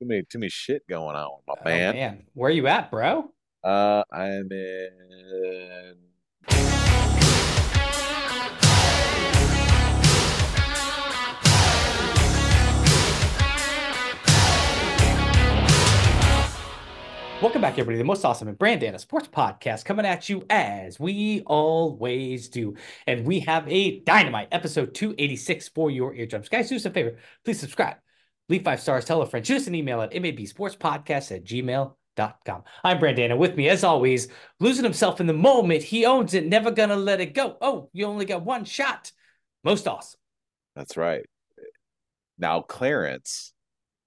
Too many, too many shit going on, my Oh, man. man. Where you at, bro? Uh, I'm in. Welcome back, everybody. The most awesome and brand Brandana Sports Podcast coming at you as we always do. And we have a dynamite episode 286 for your eardrums. Guys, do us a favor. Please subscribe. Leave five stars. Tell a friend. Shoot us an email at mabsportspodcast at gmail.com. I'm Brandana. With me, as always, losing himself in the moment. He owns it. Never gonna let it go. Oh, you only got one shot. Most awesome. That's right. Now, Clarence,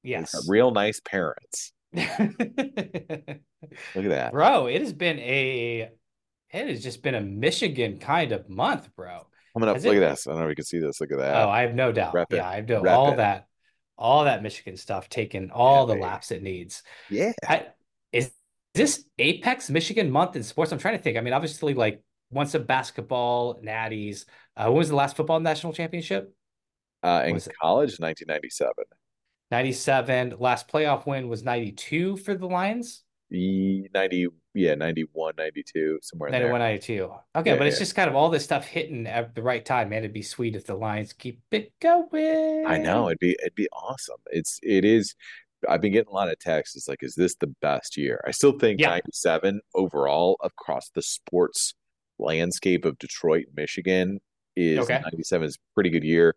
Yes. real nice parents. Look at that. Bro, it has been a it has just been a Michigan kind of month, bro. Up, Has look it- at this. I don't know if you can see this. Look at that. Oh, I have no doubt. Rep it. Yeah, I have no Rep all it. that all that Michigan stuff taking all the baby. laps it needs. yeah. I, is this Apex Michigan month in sports? I'm trying to think. I mean, obviously, like once a basketball, natties. Uh, when was the last football national championship? Uh, in college, 1997. 97. Last playoff win was 92 for the Lions. E 90, yeah, 91, 92, somewhere in 91, there. 92. Okay, Yeah, but it's yeah. just kind of all this stuff hitting at the right time, man. It'd be sweet if the Lions keep it going. I know it'd be it'd be awesome. It's it is. I've been getting a lot of texts. It's like, is this the best year? I still think Yeah. 97 overall across the sports landscape of Detroit, Michigan is Okay. 97 is a pretty good year.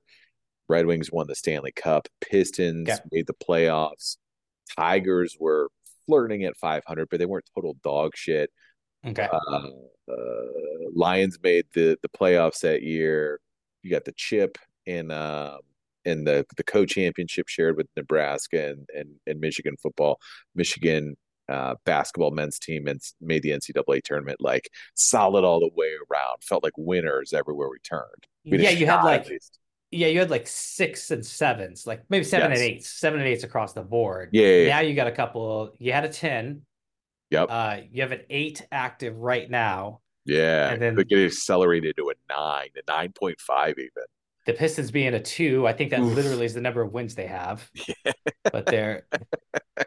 Red Wings won the Stanley Cup. Pistons made the playoffs. Tigers were flirting at 500, but they weren't total dog shit. Okay. Uh, uh, Lions made the the playoffs that year. You got the chip in um in the the co-championship shared with Nebraska and and, and Michigan football. Michigan uh, basketball men's team and made the NCAA tournament like solid all the way around. Felt like winners everywhere we turned. We yeah, you had like at least. Yeah, you had like six and sevens, like maybe seven Yes. and eights, seven and eights across the board. Yeah, yeah, yeah. Now you got a couple. You had a ten. Yep. Uh, you have an eight active right now. yeah. and then- They get accelerated to a nine, a nine point five even. The Pistons being a two, I think that Oof. literally is the number of wins they have. But they're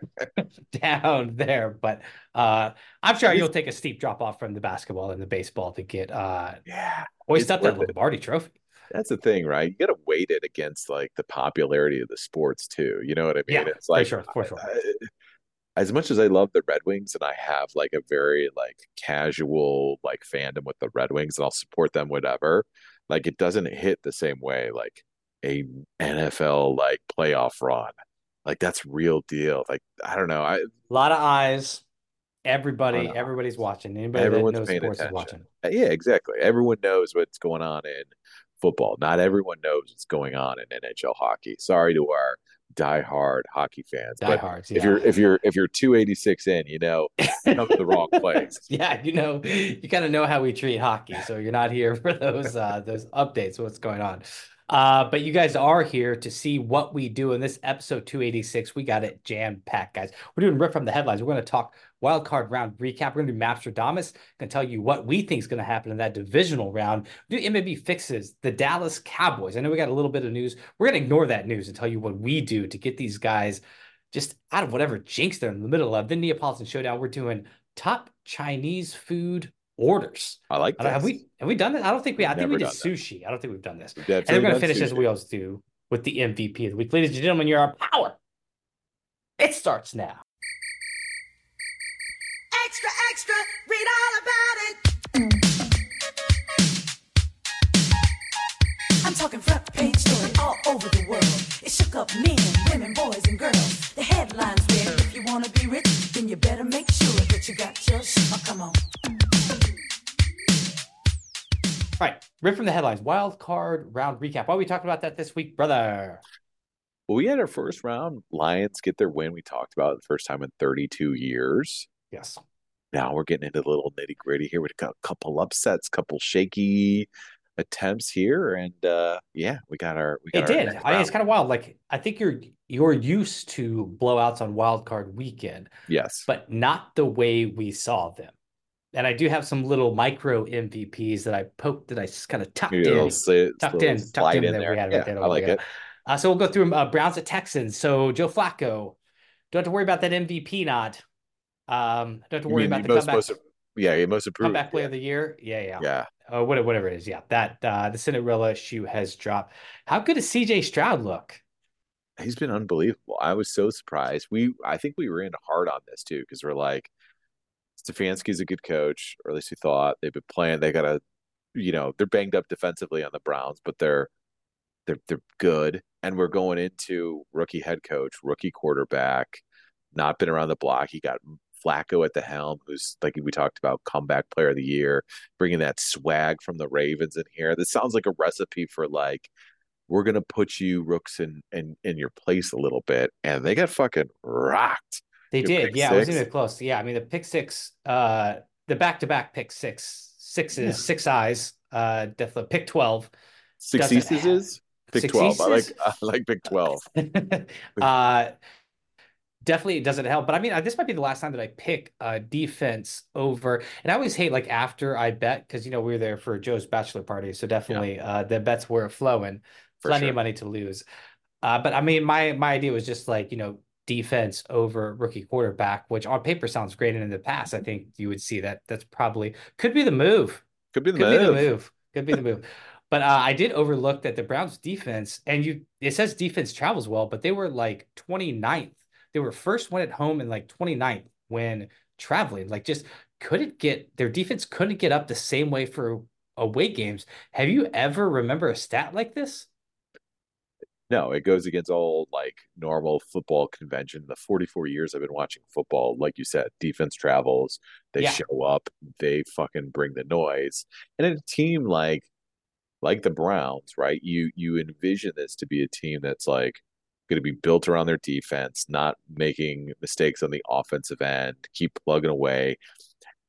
down there. But uh, I'm sure you'll take a steep drop off from the basketball and the baseball to get uh, Yeah. hoist up that worth it. Lombardi Trophy. That's the thing, right? You got to weight it against like the popularity of the sports too. You know what I mean? Yeah, it's for like sure, for sure. I- as much as I love the Red Wings and I have like a very like casual like fandom with the Red Wings and I'll support them whatever, like it doesn't hit the same way like a NFL like playoff run. Like that's real deal. Like I don't know. I A lot of eyes. Everybody, everybody's watching. Anybody Everyone's that knows sports is watching. Uh, yeah, exactly. Everyone knows what's going on in football. Not everyone knows what's going on in NHL hockey. Sorry to our diehard hockey fans, but Diehards. if you're if you're if you're 286 in, you know, come to the wrong place. yeah, you know, you kind of know how we treat hockey, so you're not here for those uh those updates, what's going on. Uh, but you guys are here to see what we do in this episode 286. We got it jam packed, guys. We're doing rip from the headlines. We're going to talk wild card round recap. We're going to do Mapstradamus. Going to tell you what we think is going to happen in that divisional round. Do MAB fixes the Dallas Cowboys. I know we got a little bit of news. We're going to ignore that news and tell you what we do to get these guys just out of whatever jinx they're in the middle of. Then Neapolitan Showdown. We're doing top Chinese food orders. I like I don't, have we have we done this? I don't think we. I We've think we did done that. sushi. I don't think we've done this. We've And we're gonna done finish as we always do with the MVP of the week, ladies and gentlemen. You're our power. It starts now. From the headlines. Wild card round recap. Why are we talking about that this week, brother? Well, we had our first round. Lions get their win. We talked about it the first time in 32 years. Yes. Now we're getting into the little nitty gritty here. Got a couple upsets, couple shaky attempts here, and uh yeah, we got our we got It did. I mean, it's kind of wild. Like I think you're you're used to blowouts on wild card weekend, yes. but not the way we saw them. And I do have some little micro MVPs that I poked that I just kind of tucked in. sli- tucked in, tucked in in that there. we had yeah, right there. I like it. Uh, so we'll go through. Uh, Browns at Texans. So Joe Flacco, don't have to worry about that MVP nod. Um, don't have to worry about the comeback, most yeah, most improved. comeback player of the year. Yeah, yeah. Yeah. Oh, whatever, whatever it is. Yeah, that uh, the Cinderella shoe has dropped. How good does CJ Stroud look? He's been unbelievable. I was so surprised. We I think we were in hard on this too, because we're like, Stefanski's a good coach, or at least we thought. They've been playing, they got a you know, they're banged up defensively on the Browns, but they're they're they're good. And we're going into rookie head coach, rookie quarterback, not been around the block. He got Flacco at the helm, who's like we talked about, comeback player of the year, bringing that swag from the Ravens in here. This sounds like a recipe for like we're gonna put you rooks in in in your place a little bit, and they got fucking rocked. They Your did. pick Yeah, It wasn't six? even close. Yeah, I mean the pick six, uh, the back to back pick six, sixes, Yeah. six eyes, uh, definitely pick twelve. Six have- is Twelve. I like I like Big Twelve. uh, definitely it doesn't help. But I mean, uh, this might be the last time that I pick uh, defense over. And I always hate like after I bet because you know we were there for Joe's bachelor party, so definitely uh, the bets were flowing, For plenty sure. of money to lose. Uh, but I mean, my my idea was just like you know defense over rookie quarterback, which on paper sounds great, and in the past I think you would see that that's probably could be the move. Could be the Could move. be the move. Could be the move. But uh, I did overlook that the Browns defense, and you it says defense travels well, but they were like 29th. They were first one at home and like 29th when traveling. Like just couldn't get their defense couldn't get up the same way for away games. Have you ever remember a stat like this? No, it goes against all like normal football convention. The 44 years I've been watching football, like you said, defense travels, they Yeah. show up, they fucking bring the noise. And in a team like like the Browns, right? You you envision this to be a team that's like going to be built around their defense, not making mistakes on the offensive end, keep plugging away.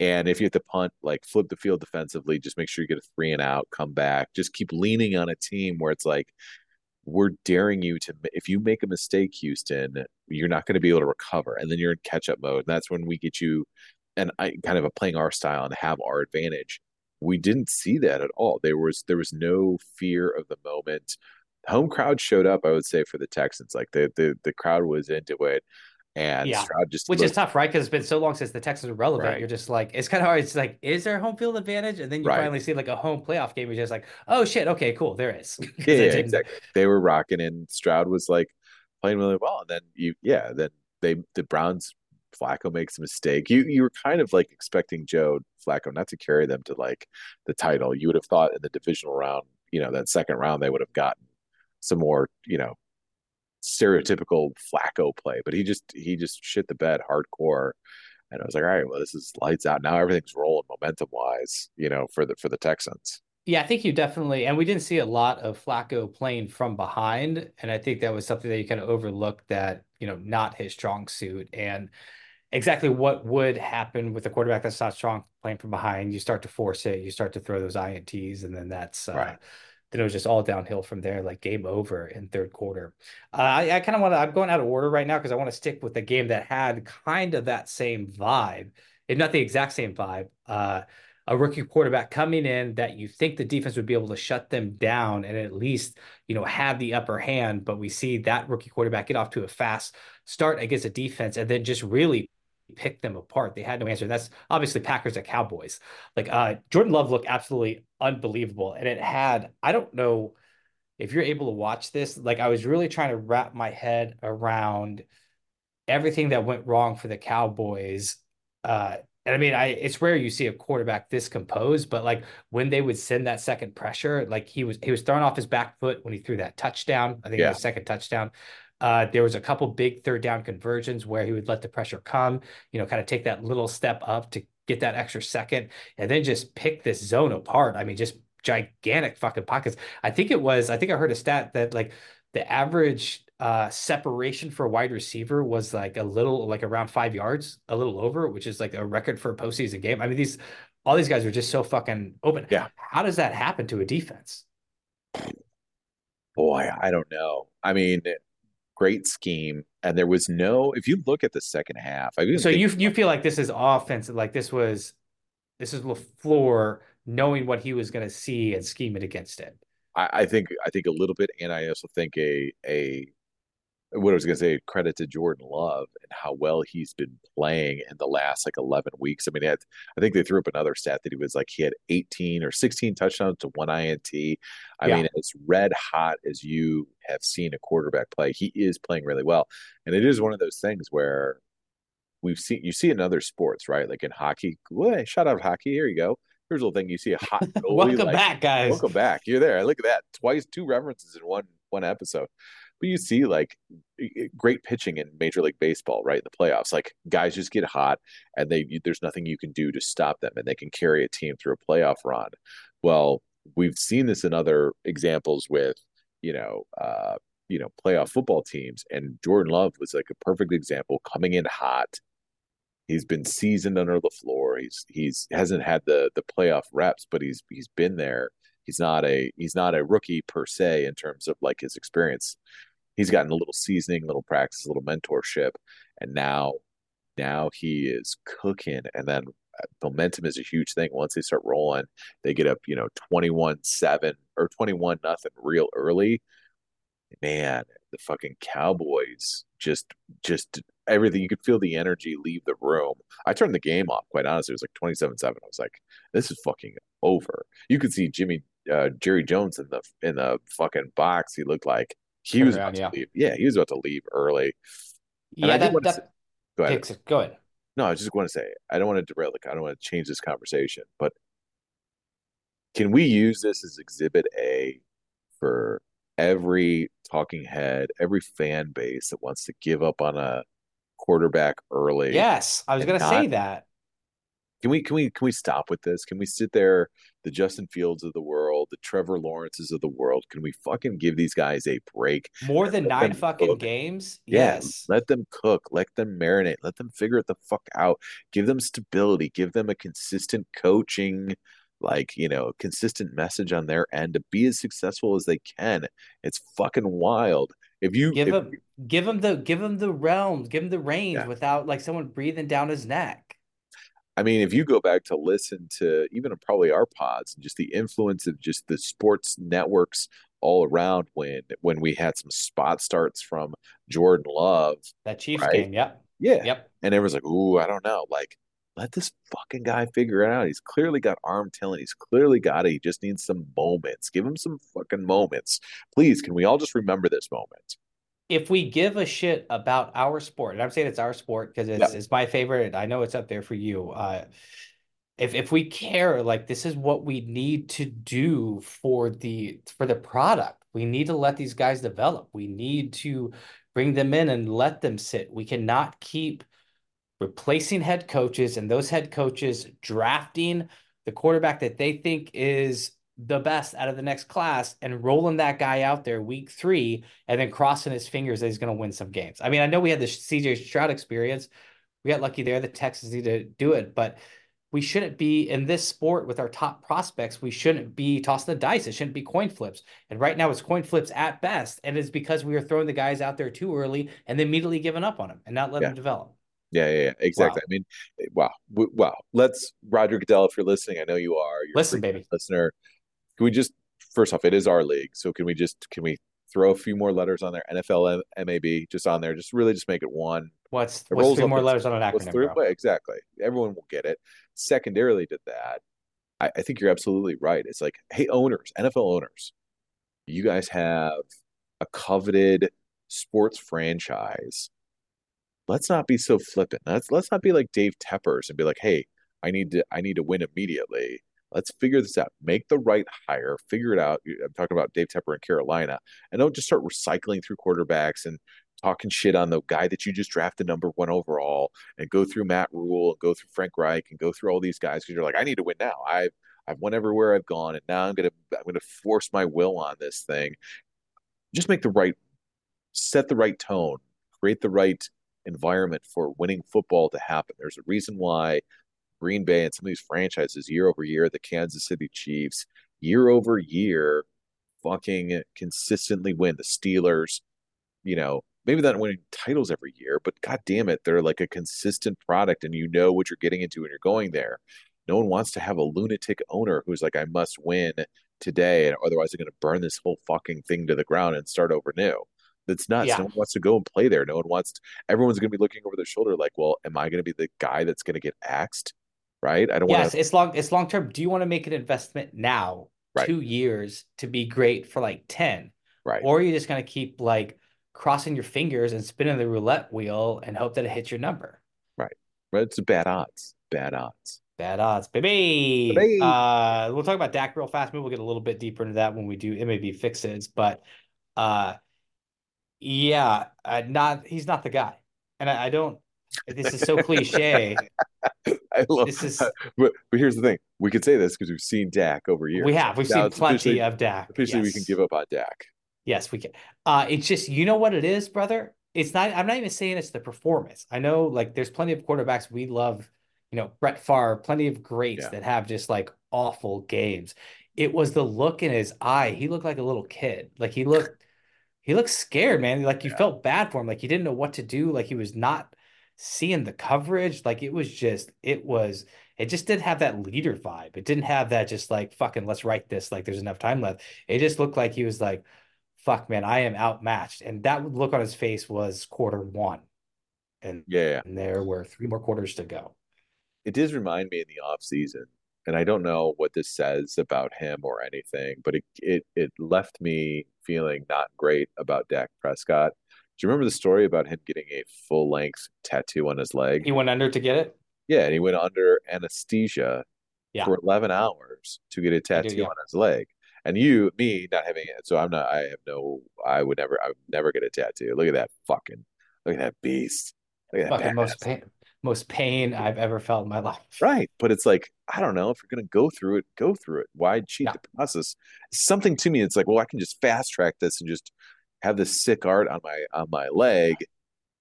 And if you have to punt, like flip the field defensively, just make sure you get a three and out, come back, just keep leaning on a team where it's like we're daring you to if you make a mistake houston you're not going to be able to recover and then you're in catch up mode. And that's when we get you and i kind of a playing our style and have our advantage. We didn't see that at all. There was there was no fear of the moment home crowd showed up i would say for the texans like the the, the crowd was into it and Yeah. Stroud just Which is tough, right? Because it's been so long since the Texans were relevant. Right. You're just like, it's kind of hard. It's like, is there a home field advantage? And then you Right. finally see like a home playoff game. You're just like, oh shit, okay, cool, there is. yeah, yeah, exactly. They were rocking, and Stroud was like playing really well. And then you, yeah, then they the Browns Flacco makes a mistake. You you were kind of like expecting Joe Flacco not to carry them to like the title. You would have thought in the divisional round, you know, that second round they would have gotten some more, you know, stereotypical Flacco play. But he just he just shit the bed hardcore. And I was like, all right, well, this is lights out. Now everything's rolling momentum wise, you know, for the for the Texans. Yeah, I think you definitely, and we didn't see a lot of Flacco playing from behind, and I think that was something that you kind of overlooked that you know not his strong suit, and exactly what would happen with a quarterback that's not strong playing from behind. You start to force it, you start to throw those ints, and then that's uh, Right. Then it was just all downhill from there, like game over in third quarter. Uh, I, I kind of want to, I'm going out of order right now because I want to stick with the game that had kind of that same vibe, if not the exact same vibe. Uh, a rookie quarterback coming in that you think the defense would be able to shut them down and at least, you know, have the upper hand. But we see that rookie quarterback get off to a fast start against a defense and then just really pick them apart. They had no answer. That's obviously Packers at Cowboys. Like uh Jordan Love looked absolutely unbelievable. And it had, I don't know if you're able to watch this, like I was really trying to wrap my head around everything that went wrong for the Cowboys. Uh and I mean, I it's rare you see a quarterback this composed, but like when they would send that second pressure, like he was he was thrown off his back foot when he threw that touchdown. I think it was second touchdown. Uh, there was a couple big third down conversions where he would let the pressure come, you know, kind of take that little step up to get that extra second, and then just pick this zone apart. I mean, just gigantic fucking pockets. I think it was. I think I heard a stat that like the average uh separation for a wide receiver was like a little like around five yards, a little over, which is like a record for a postseason game. I mean, these all these guys are just so fucking open. Yeah. How does that happen to a defense? Boy, I don't know. I mean, great scheme. And there was no, if you look at the second half, I So you you feel like this is offensive, like this was this is LaFleur knowing what he was gonna see and scheming against it. I, I think I think a little bit, and I also think a a what I was going to say, credit to Jordan Love and how well he's been playing in the last like 11 weeks. I mean, had, I think they threw up another stat that he was like, he had 18 or 16 touchdowns to one INT. I yeah. mean, as red hot as you have seen a quarterback play, he is playing really well. And it is one of those things where we've seen, you see in other sports, right? Like in hockey, well, shout out hockey. Here you go. Here's a little thing you see a hot goalie. welcome like, back, guys. Welcome back. You're there. Look at that. Twice, two references in one one episode. But you see like great pitching in Major League Baseball, right? In the playoffs, like guys just get hot, and they there's nothing you can do to stop them, and they can carry a team through a playoff run. Well, we've seen this in other examples with you know uh, you know playoff football teams, and Jordan Love was like a perfect example, coming in hot. He's been seasoned under the floor. He's he's hasn't had the the playoff reps, but he's he's been there. He's not a he's not a rookie per se in terms of like his experience he's gotten a little seasoning, little practice, a little mentorship, and now now he is cooking. And then uh, momentum is a huge thing. Once they start rolling, they get up, you know, twenty one seven or twenty one nothing real early. Man, the fucking Cowboys just just everything you could feel the energy leave the room. I turned the game off, quite honestly. It was like 27-7. I was like, this is fucking over. You could see Jimmy uh, Jerry Jones in the in the fucking box. He looked like he was around, about to yeah. leave. Yeah, he was about to leave early. And yeah, that, that say, go ahead. Go ahead. No, I just want to say I don't want to derail the. I don't want to change this conversation, but can we use this as Exhibit A for every talking head, every fan base that wants to give up on a quarterback early? Yes, I was going to say that. Can we can we can we stop with this? Can we sit there, the Justin Fields of the world, the Trevor Lawrences of the world? Can we fucking give these guys a break? More than nine fucking cook? games? Yes. Let them cook, let them marinate, let them figure it the fuck out. Give them stability, give them a consistent coaching, like, you know, consistent message on their end to be as successful as they can. It's fucking wild. If you give if, them give them the give them the realms, give them the reins yeah. without like someone breathing down his neck. I mean, if you go back to listen to even probably our pods and just the influence of just the sports networks all around when when we had some spot starts from Jordan Love. That Chiefs right? game, yep. Yeah. Yep. And everyone's like, ooh, I don't know. Like, let this fucking guy figure it out. He's clearly got arm talent. He's clearly got it. He just needs some moments. Give him some fucking moments. Please, can we all just remember this moment? If we give a shit about our sport, and I'm saying it's our sport because it's, it's my favorite. I know it's up there for you. Uh, if if we care, like this is what we need to do for the for the product. We need to let these guys develop. We need to bring them in and let them sit. We cannot keep replacing head coaches and those head coaches drafting the quarterback that they think is the best out of the next class and rolling that guy out there week three and then crossing his fingers that he's going to win some games. I mean, I know we had the CJ Stroud experience. We got lucky there. The Texans need to do it, but we shouldn't be in this sport with our top prospects. We shouldn't be tossing the dice. It shouldn't be coin flips. And right now it's coin flips at best. And it's because we are throwing the guys out there too early and then immediately giving up on them and not letting yeah. them develop. Yeah, yeah, yeah, exactly. Wow. I mean, eh, wow, wow. Let's Roger Goodell, if you're listening, I know you are. You're Listen, baby, listener can we just first off, it is our league, so can we just can we throw a few more letters on there? NFL MAB just on there, just really just make it one. What's what's three more letters on an acronym? Three? Exactly, everyone will get it. Secondarily to that, I, I think you're absolutely right. It's like, hey, owners, NFL owners, you guys have a coveted sports franchise. Let's not be so flippant. Let's let's not be like Dave Teppers and be like, hey, I need to I need to win immediately. Let's figure this out. Make the right hire. Figure it out. I'm talking about Dave Tepper in Carolina, and don't just start recycling through quarterbacks and talking shit on the guy that you just drafted number one overall, and go through Matt Rhule and go through Frank Reich and go through all these guys because you're like, I need to win now. I've I've won everywhere I've gone, and now I'm gonna I'm gonna force my will on this thing. Just make the right, set the right tone, create the right environment for winning football to happen. There's a reason why Green Bay and some of these franchises year over year, the Kansas City Chiefs, year over year, fucking consistently win. The Steelers, you know, maybe not winning titles every year, but god damn it, they're like a consistent product and you know what you're getting into when you're going there. No one wants to have a lunatic owner who's like, I must win today, and otherwise going to burn this whole fucking thing to the ground and start over new. That's nuts. Yeah. No one wants to go and play there. No one wants. To, everyone's going to be looking over their shoulder, like, well, am I going to be the guy that's going to get axed? Right? I don't Yes, want to. it's long. It's long term. Do you want to make an investment now, Right. two years, to be great for like ten, Right. or are you just gonna keep like crossing your fingers and spinning the roulette wheel and hope that it hits your number? Right. But it's bad odds. Bad odds. Bad odds, baby. Baby. Uh, we'll talk about Dak real fast. Maybe we'll get a little bit deeper into that when we do MAB fixes. But uh, yeah, uh, not he's not the guy, and I, I don't. This is so cliche. I love. This is But but here's the thing: we could say this because we've seen Dak over years. we have we've Now seen plenty of Dak. Officially, we can give up on Dak. Yes, we can. Uh, it's just you know what it is, brother. It's not. I'm not even saying it's the performance. I know, like, there's plenty of quarterbacks we love. You know, Brett Favre, plenty of greats Yeah. that have just like awful games. It was the look in his eye. He looked like a little kid. Like he looked, he looked scared, man. Like you Yeah. felt bad for him. Like he didn't know what to do. Like he was not seeing the coverage. Like it was just, it was, it just didn't have that leader vibe. It didn't have that just like fucking let's write this. Like there's enough time left. It just looked like he was like, fuck, man, I am outmatched. And that look on his face was quarter one. And, Yeah, and there were three more quarters to go. It does remind me in the off season, and I don't know what this says about him or anything, but it it it left me feeling not great about Dak Prescott. Do you remember the story about him getting a full length tattoo on his leg? He went under to get it. Yeah, and he went under anesthesia Yeah. for 11 hours to get a tattoo yeah. on his leg. And you, me, not having it, so I'm not. I have no. I would never. I would never get a tattoo. Look at that fucking. Look at that beast. Look at that Fucking most pain, most pain I've ever felt in my life. Right, but it's like I don't know if you're gonna go through it, go through it. Why cheat Yeah. the process? Something to me, it's like, well, I can just fast track this and just have this sick art on my on my leg.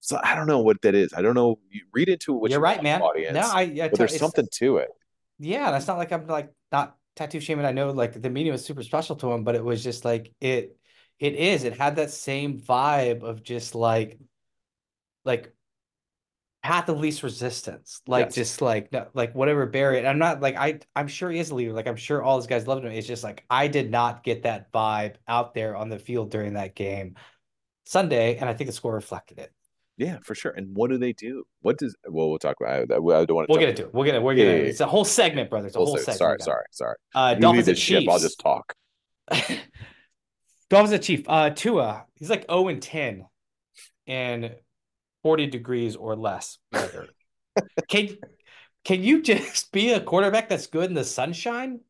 So I don't know what that is. I don't know. You read into it what You're you right, man. audience. No, I, I but there's something to it. Yeah, that's not like I'm like not tattoo shaming. I know like the meaning was super special to him, but it was just like it it is. It had that same vibe of just like like path of least resistance. Like Yes. just like no, like whatever barrier. And I'm not like I I'm sure he is a leader. Like I'm sure all his guys loved him. It's just like I did not get that vibe out there on the field during that game Sunday, and I think the score reflected it. Yeah, for sure. And what do they do? What does? Well, we'll talk about. I, I don't want to. We'll get into it. We'll get it. We're Yeah, gonna. yeah, yeah. It's a whole segment, brother. It's a whole say- segment. Sorry, sorry, sorry. Uh, You Dolphins ship. Chiefs. I'll just talk. Dolphins at Chief. Uh, Tua, he's like 0 and 10 and 40 degrees or less weather. can can you just be a quarterback that's good in the sunshine?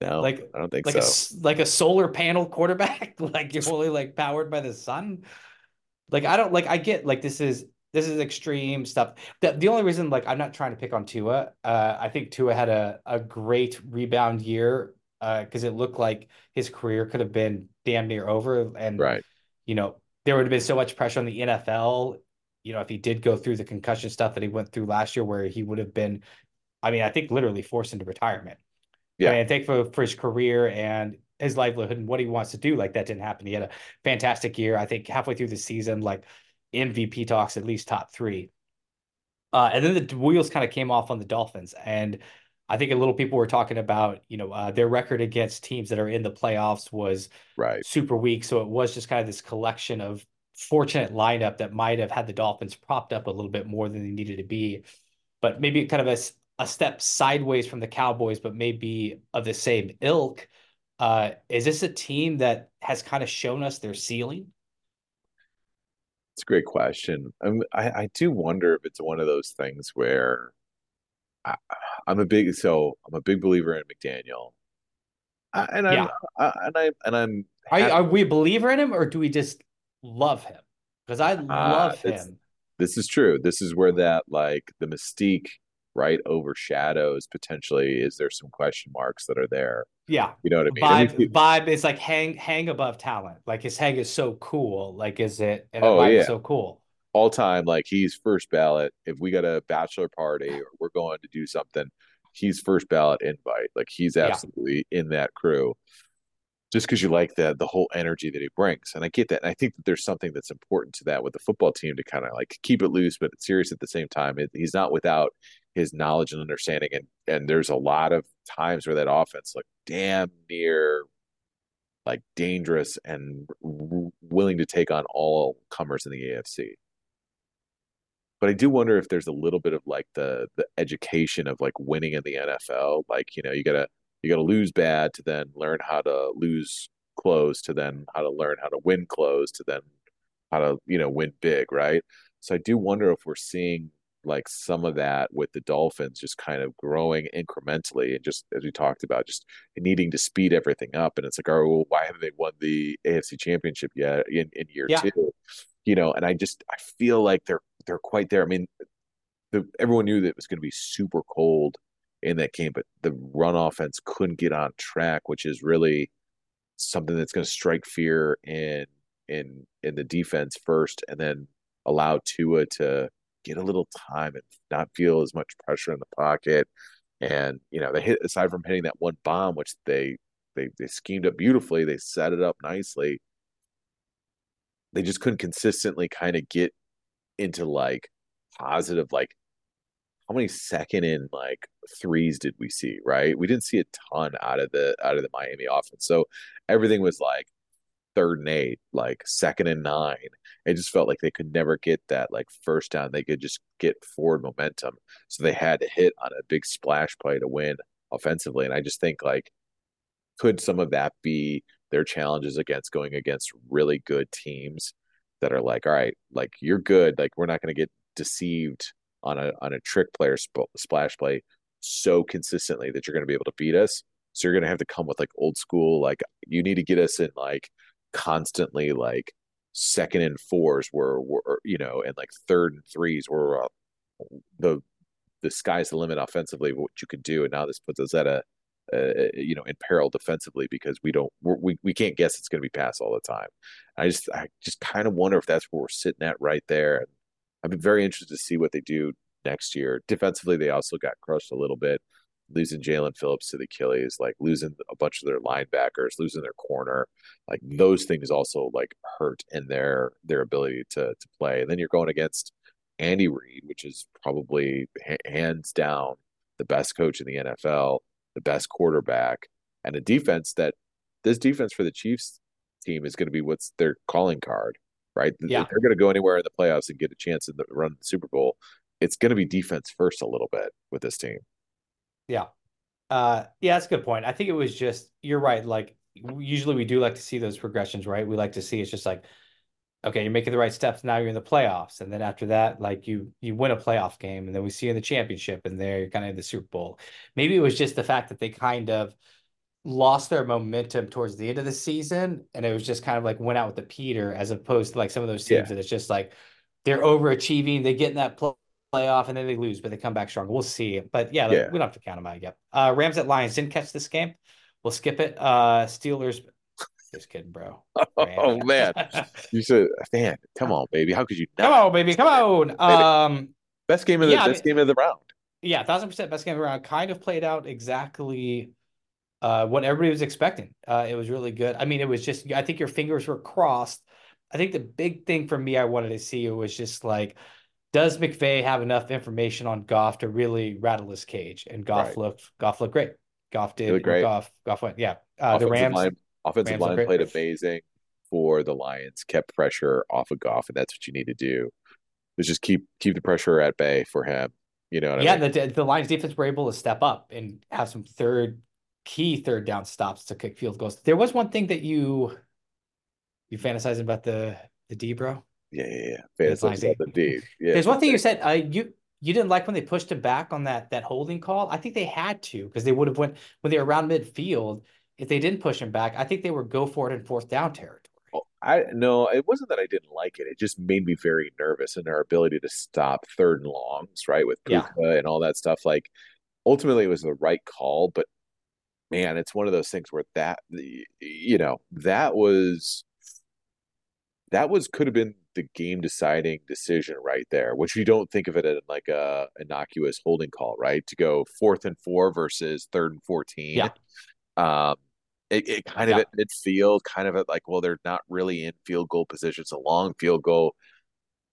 No, Like- I don't think Like so. a like a solar panel quarterback? Like you're only like powered by the sun? Like I don't like I get like this is this is extreme stuff. The, the only reason like I'm not trying to pick on Tua, uh, I think Tua had a, a great rebound year uh because it looked like his career could have been damn near over and right. you know, there would have been so much pressure on the NFL, you know, if he did go through the concussion stuff that he went through last year, where he would have been, I mean, I think literally forced into retirement. Yeah. I mean, I think for, for his career and his livelihood and what he wants to do, like that didn't happen. He had a fantastic year. I think halfway through the season, like MVP talks, at least top three. Uh, and then the wheels kind of came off on the Dolphins. And I think a little people were talking about, you know, uh, their record against teams that are in the playoffs was Right. super weak. So it was just kind of this collection of fortunate lineup that might have had the Dolphins propped up a little bit more than they needed to be. But maybe kind of a step sideways from the Cowboys, but maybe of the same ilk. Uh, is this a team that has kind of shown us their ceiling? It's a great question. I'm, I I do wonder if it's one of those things where I, I'm a big so I'm a big believer in McDaniel, I, and I'm Yeah. I, and I and I'm Are, are we a believer in him or do we just love him? Because I ah, love it's- him. this is true. This is where that like the mystique right overshadows potentially. Is there some question marks that are there? Yeah. You know what I mean? I Vibe, mean, vibe is like hang hang above talent. Like his hang is so cool. Like is it and Oh, vibe yeah. is so cool. all time like he's first ballot. If we got a bachelor party or we're going to do something, he's first ballot invite. Like he's Yeah. absolutely in that crew. Just because you like the the whole energy that he brings, and I get that, and I think that there's something that's important to that with the football team to kind of like keep it loose but serious at the same time. It, he's not without his knowledge and understanding, and and there's a lot of times where that offense looked damn near like dangerous and w- willing to take on all comers in the AFC. But I do wonder if there's a little bit of like the the education of like winning in the NFL. Like, you know, you gotta you gotta lose bad to then learn how to lose close to then how to learn how to win close to then how to, you know, win big, right? So I do wonder if we're seeing like some of that with the Dolphins just kind of growing incrementally and just as we talked about, just needing to speed everything up. And it's like, oh, well, why haven't they won the AFC championship yet in, in year yeah. two? You know, and I just I feel like they're they're quite there. I mean, the, everyone knew that it was going to be super cold in that game, but the run offense couldn't get on track, which is really something that's going to strike fear in in in the defense first, and then allow Tua to get a little time and not feel as much pressure in the pocket. And you know, they hit aside from hitting that one bomb, which they they they schemed up beautifully, they set it up nicely. They just couldn't consistently kind of get into like positive like how many second in like threes did we see right we didn't see a ton out of the out of the miami offense so everything was like third and eight, like second and nine. It just felt like they could never get that like first down. They could just get forward momentum. So they had to hit on a big splash play to win offensively. And I just think like could some of that be their challenges against going against really good teams that are like, all right, like you're good. Like we're not going to get deceived on a on a trick player sp- splash play so consistently that you're going to be able to beat us. So you're going to have to come with like old school, like you need to get us in like constantly like second and fours were, were you know, and like third and threes where uh, the the sky's the limit offensively what you can do, and now this puts us at a, you know in peril defensively because we don't we we can't guess it's going to be pass all the time. I just I just kind of wonder if that's where we're sitting at right there. And I've been very interested to see what they do next year. Defensively, they also got crushed a little bit losing Jaelan Phillips to the Achilles, like losing a bunch of their linebackers, losing their corner, like those things also like hurt in their their ability to to play. And then you're going against Andy Reid, which is probably hands down the best coach in the NFL, the best quarterback, and a defense that this defense for the Chiefs team is going to be what's their calling card, right? Yeah. If they're going to go anywhere in the playoffs and get a chance in the run the Super Bowl, it's going to be defense first a little bit with this team. Yeah. Uh, yeah, that's a good point. I think it was just, you're right. Like, usually we do like to see those progressions, right? We like to see it's just like, okay, you're making the right steps. Now you're in the playoffs. And then after that, like you, you win a playoff game and then we see you in the championship and there you're kind of in the Super Bowl. Maybe it was just the fact that they kind of lost their momentum towards the end of the season. And it was just kind of like went out with the Peter as opposed to like some of those teams yeah. that it's just like, they're overachieving. They get in that play playoff and then they lose, but they come back strong. We'll see. But yeah, yeah. we don't have to count them out yet. Uh, Rams at Lions didn't catch this game. We'll skip it. Uh, Steelers. Just kidding, bro. oh man, you said, man, come on, baby. How could you? Not? Come on, baby. Come on. Um, best game of the yeah, best I mean, game of the round. Yeah, thousand percent best game of the round. Kind of played out exactly uh, what everybody was expecting. Uh, it was really good. I mean, it was just. I think your fingers were crossed. I think the big thing for me, I wanted to see it was just like does McVay have enough information on Goff to really rattle his cage? And Goff right. looked Goff looked great. Goff did great. Goff Goff went yeah. Uh, the Rams line, offensive Rams line played amazing for the Lions, kept pressure off of Goff, and that's what you need to do. Is just keep keep the pressure at bay for him. You know yeah, I mean? the the Lions defense were able to step up and have some third key third down stops to kick field goals. There was one thing that you you fantasizing about the the D bro. Yeah, yeah, yeah. the D. Yeah. There's one thing you said. Uh, you you didn't like when they pushed him back on that that holding call. I think they had to because they would have went when they were around midfield. If they didn't push him back, I think they would go for it in fourth down territory. Oh, I no, it wasn't that I didn't like it. It just made me very nervous in our ability to stop third and longs, right, with Puka yeah. and all that stuff. Like ultimately, it was the right call, but man, it's one of those things where that you know that was that was could have been the game deciding decision right there, which you don't think of it as like a innocuous holding call, right? To go fourth and four versus third and 14. Yeah. Um, it, it kind of yeah. at midfield, kind of at like, well, they're not really in field goal position. It's a long field goal.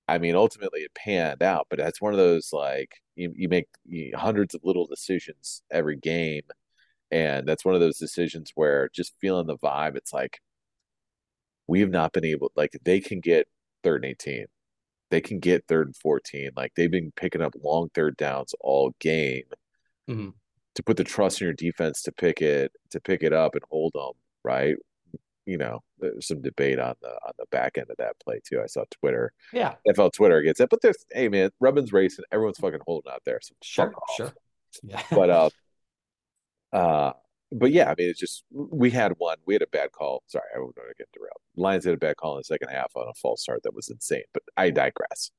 I mean, ultimately it panned out, but that's one of those like you, you make hundreds of little decisions every game. And that's one of those decisions where just feeling the vibe, it's like, we have not been able like they can get third and 18. They can get third and 14. Like they've been picking up long third downs all game Mhm. to put the trust in your defense to pick it to pick it up and hold them, right? You know, there's some debate on the on the back end of that play too. I saw Twitter, Yeah, NFL Twitter gets it, but there's hey man, Rubbin's racing, everyone's fucking holding out there. So sure, sure. Yeah. But uh, uh, but yeah, I mean, it's just we had one, we had a bad call. Sorry, I to get derailed. Lions had a bad call in the second half on a false start that was insane. But I digress.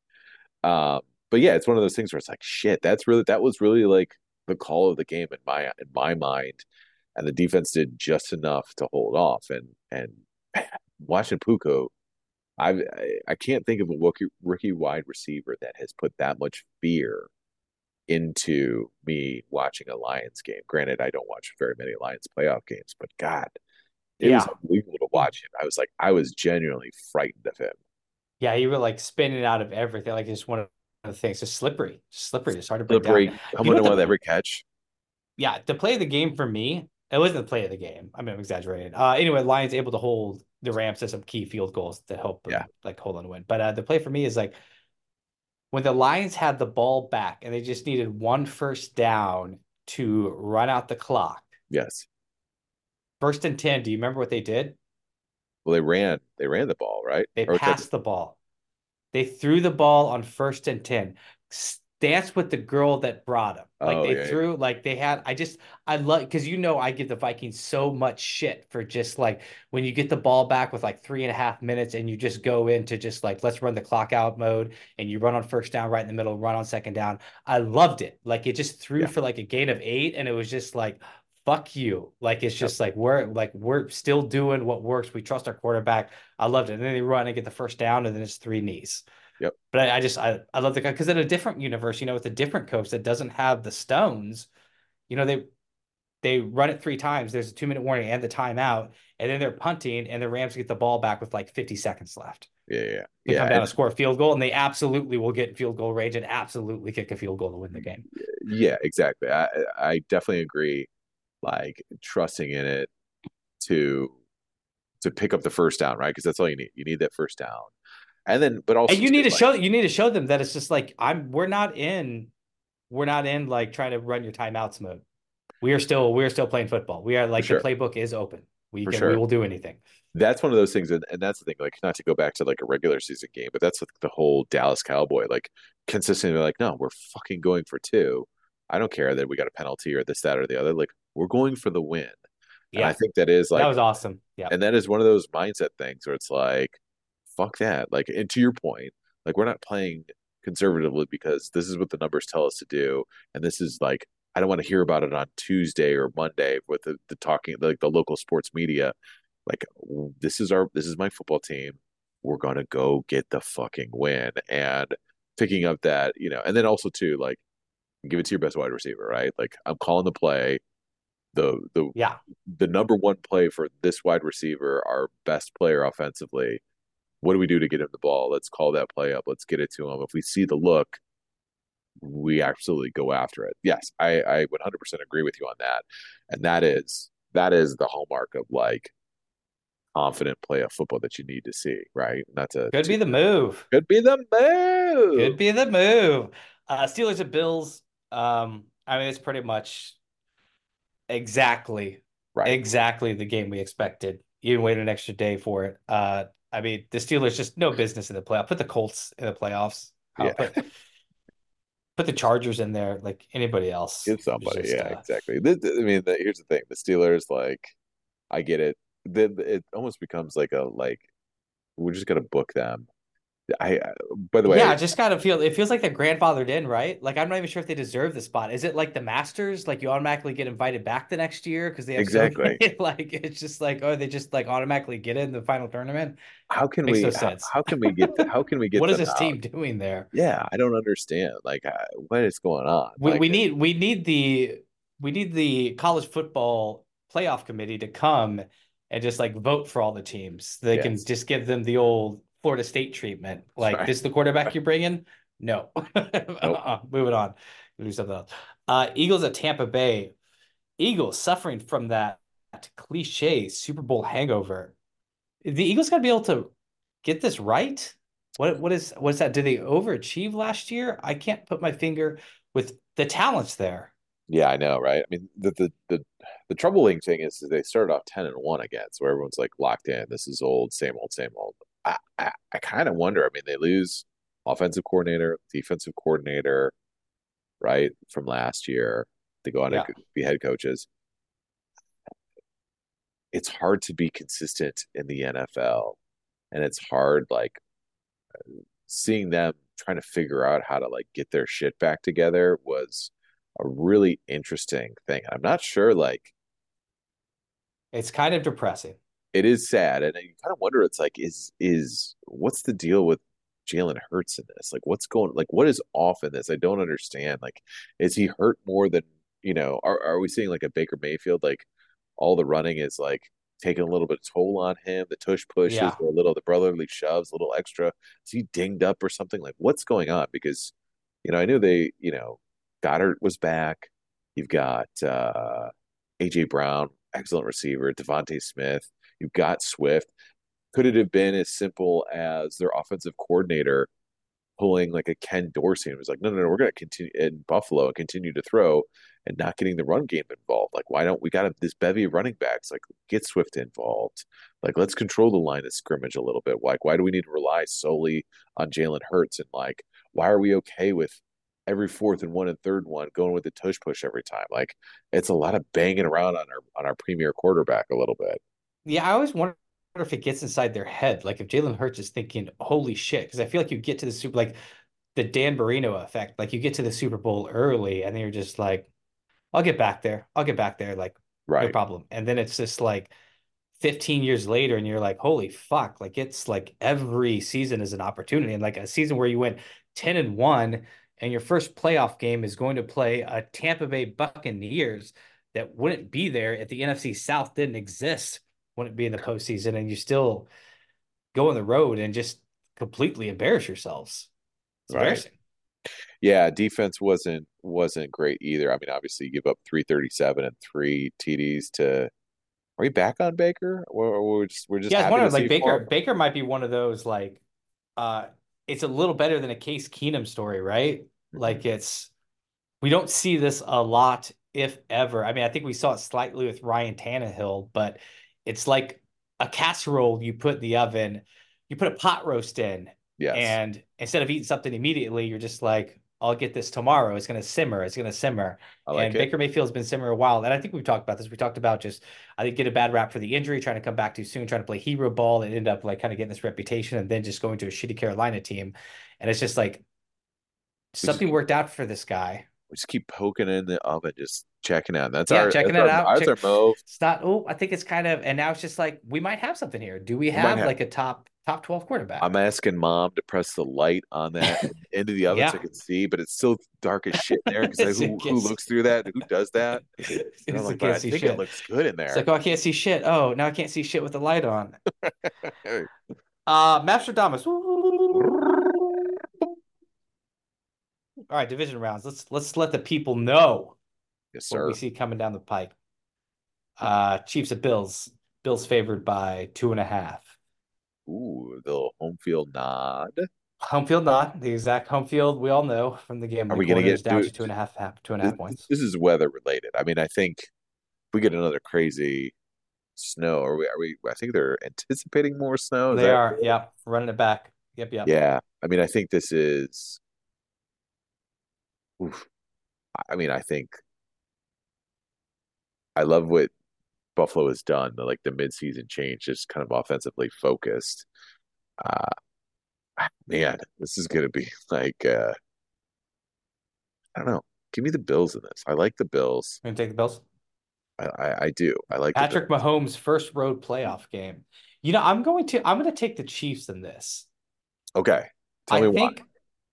Um, but yeah, it's one of those things where it's like, shit, that's really that was really like the call of the game in my in my mind, and the defense did just enough to hold off. And and watching Puka, I- I can't think of a rookie rookie wide receiver that has put that much fear into me watching a Lions game. Granted, I don't watch very many Lions playoff games, but God, it was Yeah. unbelievable to watch him. I was like, I was genuinely frightened of him. Yeah, you were like spinning out of everything. Like just one of the things, just slippery, just slippery. It's hard to break Slippery, down. know in what with every catch. Yeah, the play of the game for me, it wasn't the play of the game. I mean, I'm exaggerating. Uh, anyway, Lions able to hold the Rams to some key field goals to help them Yeah. like hold on to win. But uh, the play for me is like when the Lions had the ball back and they just needed one first down to run out the clock. Yes. First and ten. Do you remember what they did? Well, they ran. They ran the ball, right? They Or passed the ball. They threw the ball on first and 10. Dance with the girl that brought him. Like Oh, they yeah, yeah. threw, like they had. I just, I love, because you know, I give the Vikings so much shit for just like when you get the ball back with like three and a half minutes and you just go into just like, let's run the clock out mode and you run on first down right in the middle, run on second down. I loved it. Like it just threw Yeah. for like a gain of eight and it was just like, fuck you. Like it's just like we're like we're still doing what works. We trust our quarterback. I loved it. And then they run and get the first down, and then it's three knees. Yep. But I, I just I, I love the guy because in a different universe, you know, with a different coach that doesn't have the stones, you know, they they run it three times. There's a two minute warning and the timeout, and then they're punting, and the Rams get the ball back with like 50 seconds left. Yeah, yeah, They yeah. come down and- score a field goal, and they absolutely will get field goal range and absolutely kick a field goal to win the game. yeah, exactly. I I definitely agree. Like trusting in it to to pick up the first down, right? Because that's all you need. You need that first down, and then but also and you need to like, show you need to show them that it's just like I'm we're not in we're not in like trying to run your timeouts mode. We are still we're still playing football. We are like sure. the playbook is open. We can sure. we will do anything. that's one of those things, and, and that's the thing. Like not to go back to like a regular season game, but that's like the whole Dallas Cowboy. Like consistently, like no, we're fucking going for two. I don't care that we got a penalty or this, that, or the other. Like we're going for the win. And I think that is like that was awesome. Yeah. And that is one of those mindset things where it's like, fuck that. Like, and to your point, like we're not playing conservatively because this is what the numbers tell us to do. And this is like, I don't want to hear about it on Tuesday or Monday with the, the talking, like the local sports media. Like, this is our, this is my football team. We're going to go get the fucking win. And picking up that, you know, and then also too, like, give it to your best wide receiver, right? Like, I'm calling the play. The, the Yeah. the number one play for this wide receiver, our best player offensively. What do we do to get him the ball? Let's call that play up. Let's get it to him. If we see the look, we absolutely go after it. Yes, I, I 100% agree with you on that. And that is that is the hallmark of like confident play of football that you need to see, right? Not to Could be the move. could be the move. Could be the move. Uh Steelers and Bills. Um, I mean it's pretty much exactly right. exactly the game we expected. Even waited an extra day for it. Uh, I mean, the Steelers just no business in the playoff. Put the Colts in the playoffs. Yeah. put, put the Chargers in there, like anybody else. Get somebody. just, yeah, uh, exactly. Th- th- I mean, the, here's the thing: the Steelers, like, I get it. The, the- it almost becomes like a like we're just gonna book them. I. I- By the way, yeah, I just gotta feel it feels like they're grandfathered in, right? Like I'm not even sure if they deserve the spot. Is it like the Masters? Like you automatically get invited back the next year because they have so Exactly. many- like it's just like oh they just like automatically get in the final tournament. how can makes we? no how, sense. how can we get? The, how can we get? what is this out? team doing there? Yeah, I don't understand. Like, uh, what is going on? We Like, we need we need the we need the college football playoff committee to come and just like vote for all the teams. They can just give them the old Florida State treatment. Like this is the quarterback you're bringing? No. Uh-uh. Moving on. Do something else. Uh, Eagles at Tampa Bay. Eagles suffering from that cliche Super Bowl hangover. the Eagles got to be able to get this right. What what is what is that? Did they overachieve last year? I can't put my finger with the talents there. Yeah, I know, right? I mean, the the the, the troubling thing is they started off ten and one again, so everyone's like locked in. This is old, same old, same old. I I, I kind of wonder. I mean, they lose offensive coordinator, defensive coordinator, right from last year. They go on Yeah. to be head coaches. It's hard to be consistent in the NFL, and it's hard like seeing them trying to figure out how to like get their shit back together was a really interesting thing. I'm not sure like It's kind of depressing. It is sad and you kind of wonder it's like is is what's the deal with Jalen Hurts in this? Like what's going like what is off in this? I don't understand. Like is he hurt more than you know, are are we seeing like a Baker Mayfield like all the running is like taking a little bit of toll on him, the tush pushes, Yeah. or a little the brotherly shoves, a little extra. Is he dinged up or something? Like what's going on? Because you know, I knew they, you know, Goedert was back. You've got uh AJ Brown, excellent receiver, DeVonta Smith. You've got Swift. Could it have been as simple as their offensive coordinator pulling like a Ken Dorsey and was like, no, no, no, we're going to continue in Buffalo and continue to throw and not getting the run game involved. Like, why don't we got this bevy of running backs? Like, get Swift involved. Like, let's control the line of scrimmage a little bit. Like, why do we need to rely solely on Jalen Hurts? And like, why are we okay with every fourth and one and third one going with the tush push every time? Like, it's a lot of banging around on our on our premier quarterback a little bit. Yeah, I always wonder if it gets inside their head. Like if Jalen Hurts is thinking, holy shit, because I feel like you get to the super like the Dan Marino effect. Like you get to the Super Bowl early and then you're just like, I'll get back there. I'll get back there. Like no problem. And then it's just like 15 years later, and you're like, holy fuck. Like it's like every season is an opportunity. And like a season where you went 10 and 1, and your first playoff game is going to play a Tampa Bay Buccaneers that wouldn't be there if the NFC South didn't exist, wouldn't be in the postseason, and you still go on the road and just completely embarrass yourselves. It's Right. embarrassing. Yeah, defense wasn't wasn't great either. I mean, obviously you give up 337 and three TDs to Are we back on Baker? Or, or we're just we're just Yeah, I was happy wondering to like Baker. Baker might be one of those like, uh, it's a little better than a Case Keenum story, right? Mm-hmm. Like it's we don't see this a lot, if ever. I mean, I think we saw it slightly with Ryan Tannehill, but it's like a casserole you put in the oven, you put a pot roast in, Yes. and instead of eating something immediately, you're just like, I'll get this tomorrow. It's gonna simmer. It's gonna simmer. I like and it. Baker Mayfield's been simmering a while. And I think we've talked about this. We talked about just I think get a bad rap for the injury, trying to come back too soon, trying to play hero ball, and end up like kind of getting this reputation, and then just going to a shitty Carolina team. And it's just like something worked out for this guy. We just keep poking in the oven, just checking out. That's Yeah, our checking that's it our, out. Check- our move. It's not. Oh, I think it's kind of. And now it's just like we might have something here. Do we have have- like a top top twelve quarterback? I'm asking mom to press the light on that into the oven so I can see, but it's still dark as shit in there because It who, who looks through that? Who does that? I'm like, like, I can't see think shit. it looks good in there. It's like, oh, I can't see shit. Oh, now I can't see shit with the light on. Uh, Mastradamus. All right, division rounds. Let's let's let the people know yes, what we see coming down the pike. Uh, Chiefs at Bills. Bills favored by two and a half. Ooh, the home field nod. Home field nod. the exact home field we all know from the game. Are we gonna get- down to two and a half, half two and a This, points? this is weather related. I mean, I think we get another crazy snow, are we? Are we? I think they're anticipating more snow. Is They are, yep, running it back. Yep, yep. Yeah, I mean, I think this is. Oof. I mean, I think I love what Buffalo has done. The, like the midseason change, just kind of offensively focused. Uh, man, this is gonna be like uh, I don't know. Give me the Bills in this. I like the Bills. Gonna take the Bills. I I, I do. I like Patrick Mahomes' first road playoff game. You know, I'm going to I'm going to take the Chiefs in this. Okay, tell I me why. think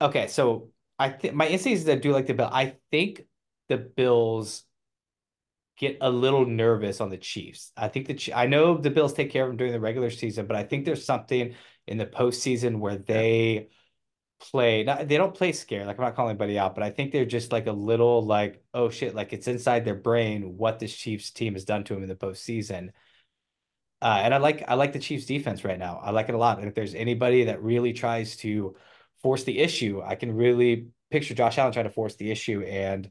okay, so I think my instinct is that I do like the Bill. I think the Bills get a little nervous on the Chiefs. I think the I know the Bills take care of them during the regular season, but I think there's something in the postseason where they play. Not, they don't play scared. Like I'm not calling anybody out, but I think they're just like a little like oh shit, like it's inside their brain what this Chiefs team has done to them in the postseason. Uh, and I like I like the Chiefs defense right now. I like it a lot. And if there's anybody that really tries to force the issue, I can really picture Josh Allen trying to force the issue. And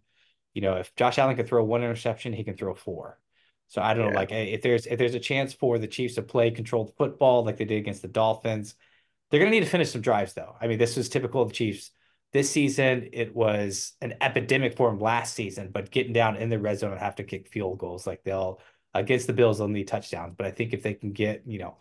you know, if Josh Allen can throw one interception, he can throw four. So I don't yeah. know, like if there's if there's a chance for the Chiefs to play controlled football like they did against the Dolphins, they're gonna need to finish some drives though. I mean, this was typical of the Chiefs. This season, it was an epidemic for them last season, but getting down in the red zone and have to kick field goals, like they'll against the Bills, they'll need touchdowns. But I think if they can get, you know,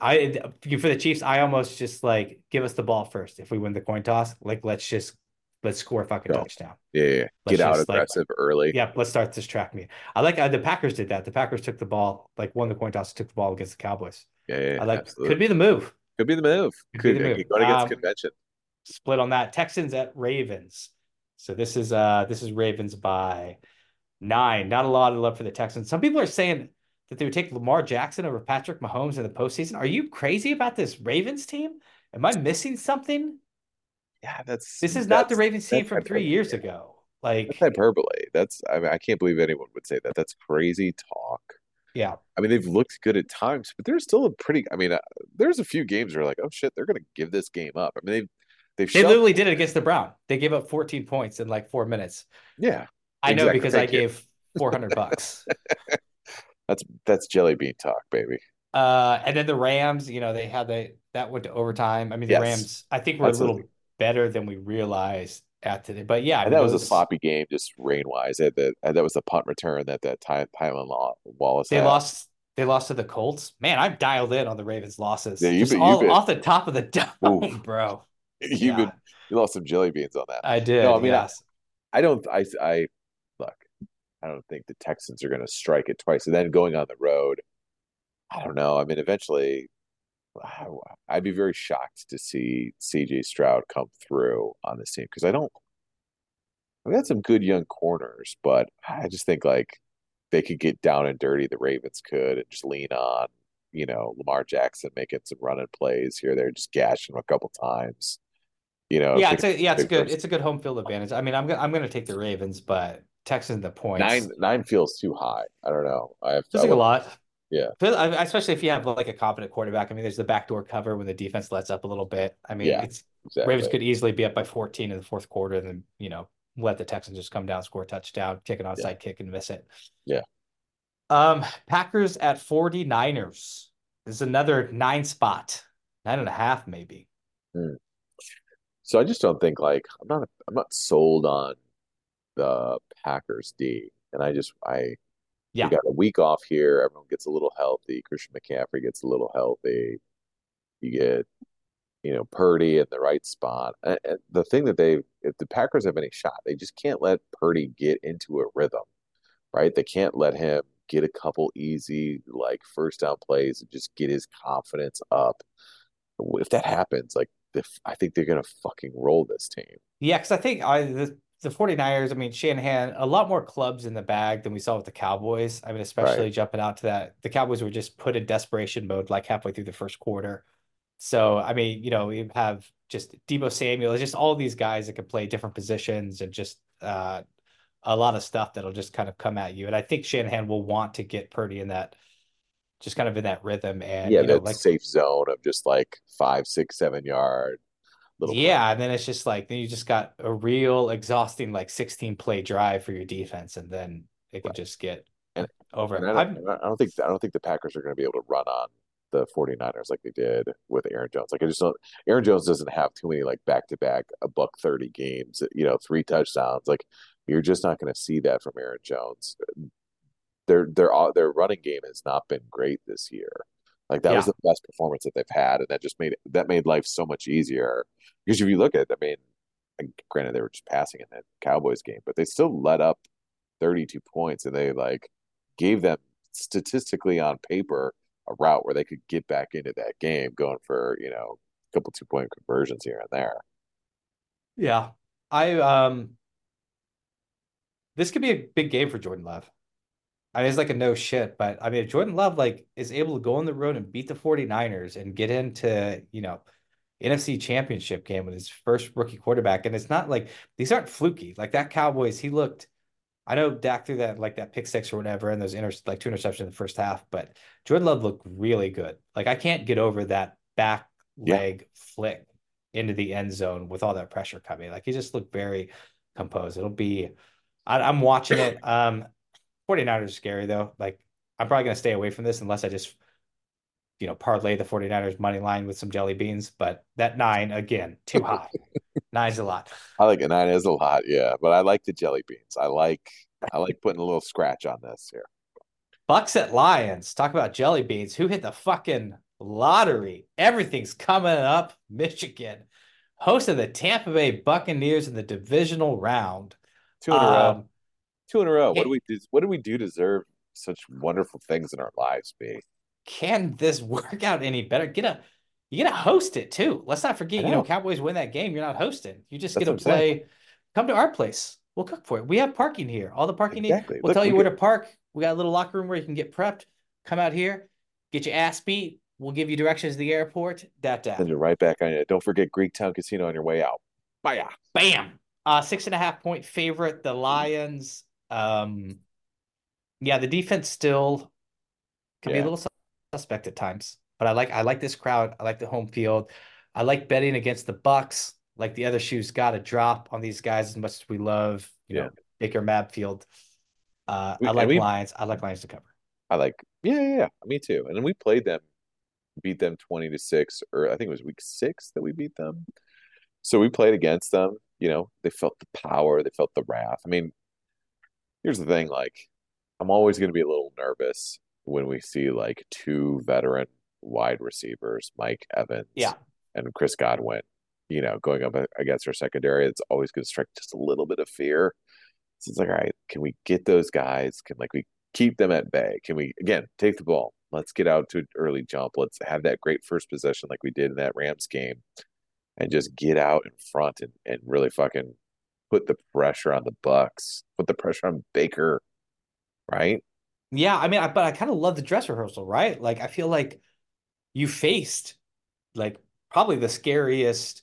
I for the Chiefs, I almost just like give us the ball first. If we win the coin toss, like let's just let's score a fucking Go. touchdown. Yeah, yeah. get out aggressive like, early. Yeah, let's start this track me. I like uh, the Packers did that. The Packers took the ball, like won the coin toss, took the ball against the Cowboys. Yeah, yeah. I like absolutely. could be the move. Could be the move. Could, could be the move. Going against um, convention. Split on that. Texans at Ravens. So this is uh this is Ravens by nine. Not a lot of love for the Texans. Some people are saying that they would take Lamar Jackson over Patrick Mahomes in the postseason. Are you crazy about this Ravens team? Am I missing something? Yeah, that's this is not the Ravens team from three years ago. Like that's hyperbole. That's I mean I can't believe anyone would say that. That's crazy talk. Yeah, I mean they've looked good at times, but there's still a pretty. I mean, uh, there's a few games where like, oh shit, they're going to give this game up. I mean they've they've they literally did it against the Brown. They gave up 14 points in like four minutes. Yeah, I exactly. know because Thank I you. gave 400 bucks. that's that's jelly bean talk, baby. Uh, and then the Rams, you know, they had the that went to overtime. I mean, the yes. Rams, I think, were Absolutely. a little better than we realized at today. But yeah, and that was, a sloppy game, just rain wise. That that was the punt return that that time Tylan Wallace. They had. lost. They lost to the Colts. Man, I'm dialed in on the Ravens' losses. Yeah, you've been, all, been, off the top of the dome, Oof. bro. You've yeah. been you lost some jelly beans on that. I did. No, I mean, yes. I, I don't. I I look. I don't think the Texans are going to strike it twice, and then going on the road. I don't know. I mean, eventually I'd be very shocked to see CJ Stroud come through on this team because I don't. We got some good young corners, but I just think like they could get down and dirty. The Ravens could and just lean on, you know, Lamar Jackson making some running plays here. They're just gashing him a couple times. You know, yeah, it's a, yeah, it's good. It's a good home field advantage. I mean, I'm gonna I'm gonna take the Ravens, but Texans the points nine nine feels too high. I don't know. I have feels like a lot. Yeah. Especially if you have like a competent quarterback. I mean, there's the backdoor cover when the defense lets up a little bit. I mean, yeah, it's exactly. Ravens could easily be up by 14 in the fourth quarter and then, you know, let the Texans just come down, score a touchdown, kick an onside yeah. kick and miss it. Yeah. Um, Packers at 49ers. This is another nine spot, nine and a half, maybe. Hmm. So I just don't think like I'm not I'm not sold on the Packers D. And I just I yeah. You got a week off here. Everyone gets a little healthy. Christian McCaffrey gets a little healthy. You get, you know, Purdy in the right spot. And the thing that they, if the Packers have any shot, they just can't let Purdy get into a rhythm, right? They can't let him get a couple easy, like first down plays and just get his confidence up. If that happens, like, if, I think they're going to fucking roll this team. Yeah, because I think I, the, the 49ers, I mean, Shanahan, a lot more clubs in the bag than we saw with the Cowboys. I mean, especially right. jumping out to that. The Cowboys were just put in desperation mode like halfway through the first quarter. So, I mean, you know, you have just Deebo Samuel, just all these guys that can play different positions and just uh, a lot of stuff that'll just kind of come at you. And I think Shanahan will want to get Purdy in that, just kind of in that rhythm. And, yeah, you know, that like, safe zone of just like five, six, seven yard little yeah and then it's just like then you just got a real exhausting like 16 play drive for your defense and then it could right. just get and, over and I, don't, I don't think i don't think the packers are going to be able to run on the 49ers like they did with Aaron Jones. Like I just don't Aaron Jones doesn't have too many like back to back a buck 30 games, you know, three touchdowns. Like you're just not going to see that from Aaron Jones. Their their their running game has not been great this year. Like that yeah. was the best performance that they've had, and that just made that made life so much easier. Because if you look at, it, I mean, granted they were just passing in that Cowboys game, but they still let up 32 points, and they like gave them statistically on paper a route where they could get back into that game, going for you know a couple two point conversions here and there. Yeah, I um, this could be a big game for Jordan Love. I mean, it's like a no shit, but I mean, if Jordan Love like is able to go on the road and beat the 49ers and get into, you know, NFC championship game with his first rookie quarterback. And it's not like these aren't fluky. Like that Cowboys, he looked I know Dak threw that like that pick six or whatever, and those inter like two interceptions in the first half, but Jordan Love looked really good. Like I can't get over that back Yeah. leg flick into the end zone with all that pressure coming. Like he just looked very composed. It'll be, I, I'm watching it. Um, 49ers are scary though. Like I'm probably gonna stay away from this unless I just, you know, parlay the 49ers money line with some jelly beans. But that nine again, too high. Nine's a lot. I like a nine is a lot, yeah. But I like the jelly beans. I like I like putting a little scratch on this here. Bucks at Lions. Talk about jelly beans. Who hit the fucking lottery? Everything's coming up. Michigan, host of the Tampa Bay Buccaneers in the divisional round. Two in a row. Um, Two in a row. What do we do? What do we do to deserve such wonderful things in our lives, B? can this work out any better? Get a you gotta host it too. Let's not forget, I you know, know. Cowboys win that game. You're not hosting. You just That's get to I'm saying. play. Come to our place. We'll cook for it. We have parking here. All the parking. Exactly. We'll Look, tell we you where could- to park. We got a little locker room where you can get prepped. Come out here, get your ass beat. We'll give you directions to the airport. Dat dat. Send you right back on you. Don't forget Greektown Casino on your way out. Bye. Bam. Uh six and a half point favorite, the Lions. Um yeah, the defense still can be a little suspect at times. But I like I like this crowd. I like the home field. I like betting against the Bucks. Like the other shoes got to drop on these guys as much as we love, you Yeah. know, Baker Mayfield. Uh We- I like we- Lions. I like Lions to cover. I like, yeah, yeah, yeah, me too. And then we played them, beat them 20 to 6, or I think it was week six that we beat them. So we played against them. You know, they felt the power, they felt the wrath. I mean, here's the thing like, I'm always going to be a little nervous when we see like two veteran wide receivers, Mike Evans Yeah. and Chris Godwin, you know, going up against our secondary. It's always going to strike just a little bit of fear. So it's like, all right, can we get those guys? Can like we keep them at bay? Can we again take the ball? Let's get out to an early jump. Let's have that great first possession like we did in that Rams game, and just get out in front and and really fucking put the pressure on the Bucks, put the pressure on Baker, right? Yeah, I mean, I, but I kind of love the dress rehearsal, right? Like, I feel like you faced like probably the scariest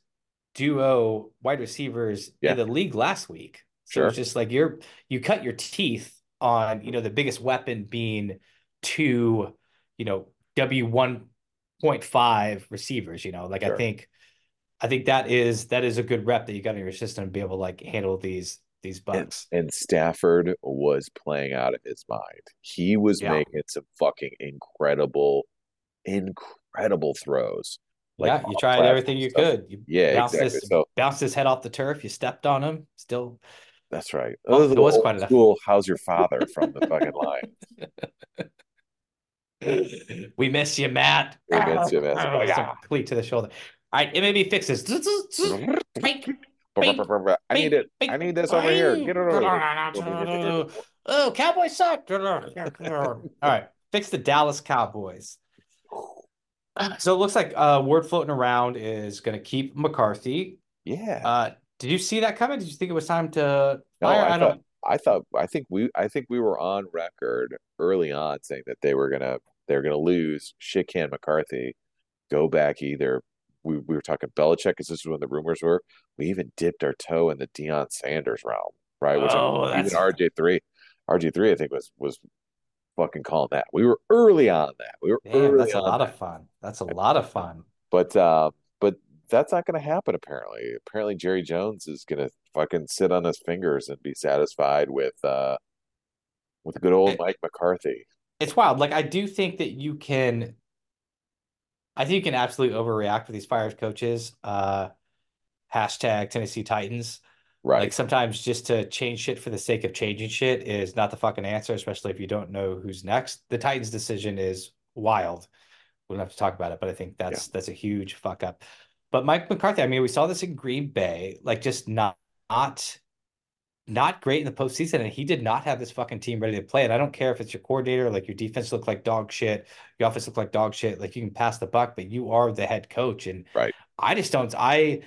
duo wide receivers Yeah. in the league last week. So Sure. it's just like you're you cut your teeth on, you know, the biggest weapon being two, you know, W one point five receivers, you know. Like I think I think that is that is a good rep that you got in your system to be able to like handle these these And, bucks. and Stafford was playing out of his mind. He was Yeah. making some fucking incredible, incredible throws. Like yeah, you tried everything you could. You Yeah, bounced exactly. his So bounced his head off the turf. You stepped on him. Still, that's right. Well, Those it was quite enough. school. How's your father from the fucking line? we miss you, Matt. We miss you, Matt. Yeah. cleat to the shoulder. All right, MAB fixes. I need it. I need this over here. Get it over. here. Oh, Cowboys suck. All right, fix the Dallas Cowboys. So it looks like uh, word floating around is going to keep McCarthy. Yeah. Uh, did you see that coming? Did you think it was time to No, fire? I I thought don't. I thought I think we I think we were on record early on saying that they were gonna they were gonna lose shit can McCarthy, go back either we, we were talking Belichick because this is when the rumors were. We even dipped our toe in the Deion Sanders realm, right? Which Oh, I, even RJ three RJ three I think was was fucking calling that. We were early on that. We were Damn, early that's a lot that. of fun. That's a lot of fun. But uh, but that's not going to happen. Apparently, apparently Jerry Jones is going to fucking sit on his fingers and be satisfied with uh, with good old Mike McCarthy. It's wild. Like I do think that you can I think you can absolutely overreact with these fires coaches. Uh hashtag Tennessee Titans. Right? Like sometimes just to change shit for the sake of changing shit is not the fucking answer, especially if you don't know who's next. The Titans decision is wild. We don't have to talk about it, but I think that's that's a huge fuck up. But Mike McCarthy, I mean, we saw this in Green Bay, like just not not not great in the postseason, and he did not have this fucking team ready to play. And I don't care if it's your coordinator, like your defense looked like dog shit, your offense looked like dog shit. Like you can pass the buck, but you are the head coach, and Right. I just don't. I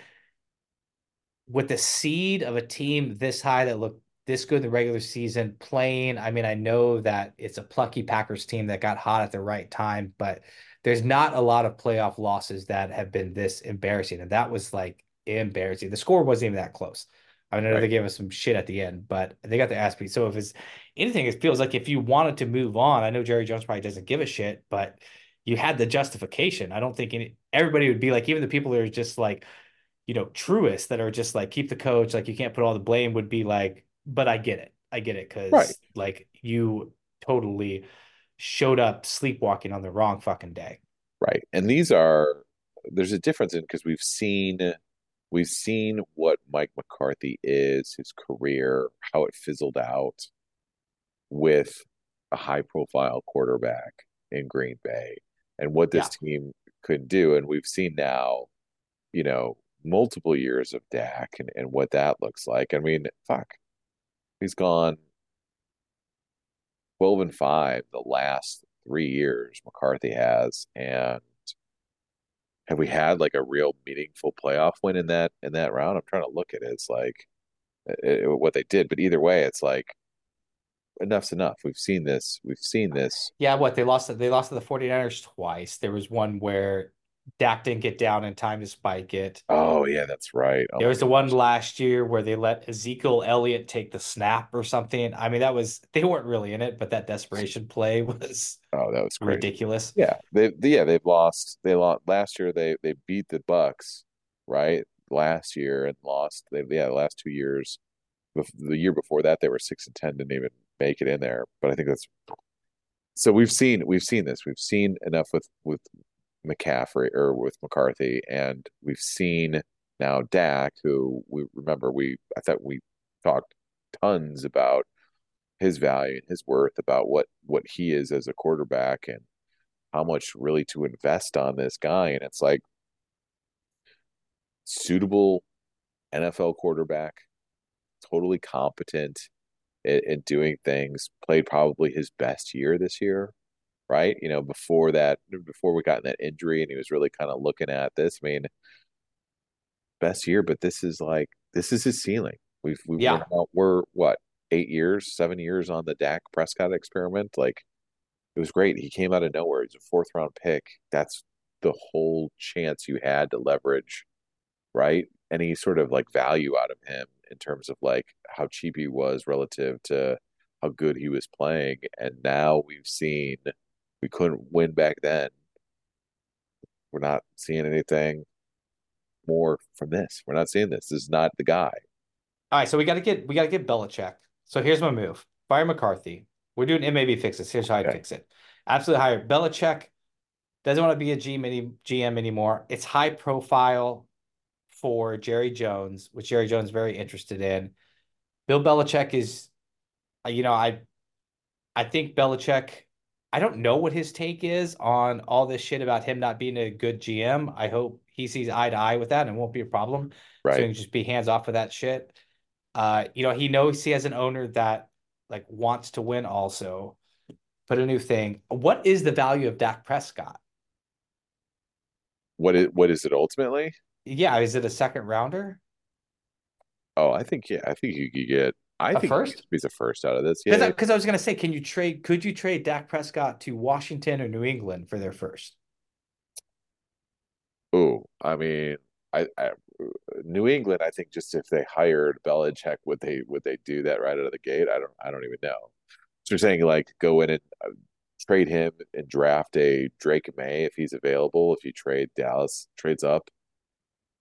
with the seed of a team this high that looked this good in the regular season playing. I mean, I know that it's a plucky Packers team that got hot at the right time, but there's not a lot of playoff losses that have been this embarrassing, and that was like embarrassing. The score wasn't even that close. I know Right. they gave us some shit at the end, but they got the ass beat. So if it's anything, it feels like if you wanted to move on, I know Jerry Jones probably doesn't give a shit, but you had the justification. I don't think any, everybody would be like, even the people that are just like, you know, truists that are just like, keep the coach, like you can't put all the blame would be like, but I get it. I get it. Cause Right. like you totally showed up sleepwalking on the wrong fucking day. Right. And these are there's a difference in because we've seen we've seen what Mike McCarthy is, his career, how it fizzled out with a high profile quarterback in Green Bay and what this team could do. And we've seen now, you know, multiple years of Dak and, and what that looks like. I mean, fuck. He's gone 12 and 5 the last three years McCarthy has. And have we had like a real meaningful playoff win in that in that round? I'm trying to look at it. It's like it, what they did, but either way, it's like enough's enough. We've seen this. We've seen this. Yeah, what they lost they lost to the 49ers twice. There was one where Dak didn't get down in time to spike it. Oh yeah, that's right. Oh There was the one last year where they let Ezekiel Elliott take the snap or something. I mean, that was they weren't really in it, but that desperation play was Oh, that was great. ridiculous. Yeah, they, they yeah they've lost. They lost last year. They they beat the Bucks right last year and lost. They yeah the last two years. The year before that they were six and ten, didn't even make it in there. But I think that's so we've seen we've seen this. We've seen enough with with McCaffrey or with McCarthy, and we've seen now Dak, who we remember we I thought we talked tons about his value and his worth, about what what he is as a quarterback, and how much really to invest on this guy. And it's like suitable NFL quarterback, totally competent in doing things. Played probably his best year this year, right? You know, before that, before we got in that injury, and he was really kind of looking at this. I mean, best year, but this is like this is his ceiling. We've we, Yeah. we're what eight years, seven years on the Dak Prescott experiment. Like it was great. He came out of nowhere. He's a fourth round pick. That's the whole chance you had to leverage, right? Any sort of like value out of him in terms of like how cheap he was relative to how good he was playing. And now we've seen we couldn't win back then. We're not seeing anything more from this. We're not seeing this. This is not the guy. All right, so we got to get we got to get Belichick. So here's my move: fire McCarthy. We're doing MAB fixes. Here's how I Okay. fix it. Absolutely hire Belichick. Doesn't want to be a GM, any, GM anymore. It's high profile for Jerry Jones, which Jerry Jones is very interested in. Bill Belichick is, you know, I, I think Belichick. I don't know what his take is on all this shit about him not being a good GM. I hope he sees eye to eye with that and it won't be a problem. So he can just be hands off with that shit. Uh, you know, he knows he has an owner that like wants to win also. Put a new thing. What is the value of Dak Prescott? What is what is it ultimately? Yeah, is it a second rounder? Oh, I think yeah, I think you could get I A think first? he's a first out of this. Because Yeah. I, 'cause I was gonna say, can you trade? Could you trade Dak Prescott to Washington or New England for their first? Oh, I mean, I, I New England, I think just if they hired Belichick, would they would they do that right out of the gate? I don't I don't even know. So you're saying like go in and uh, trade him and draft a Drake Maye if he's available. If you trade Dallas trades up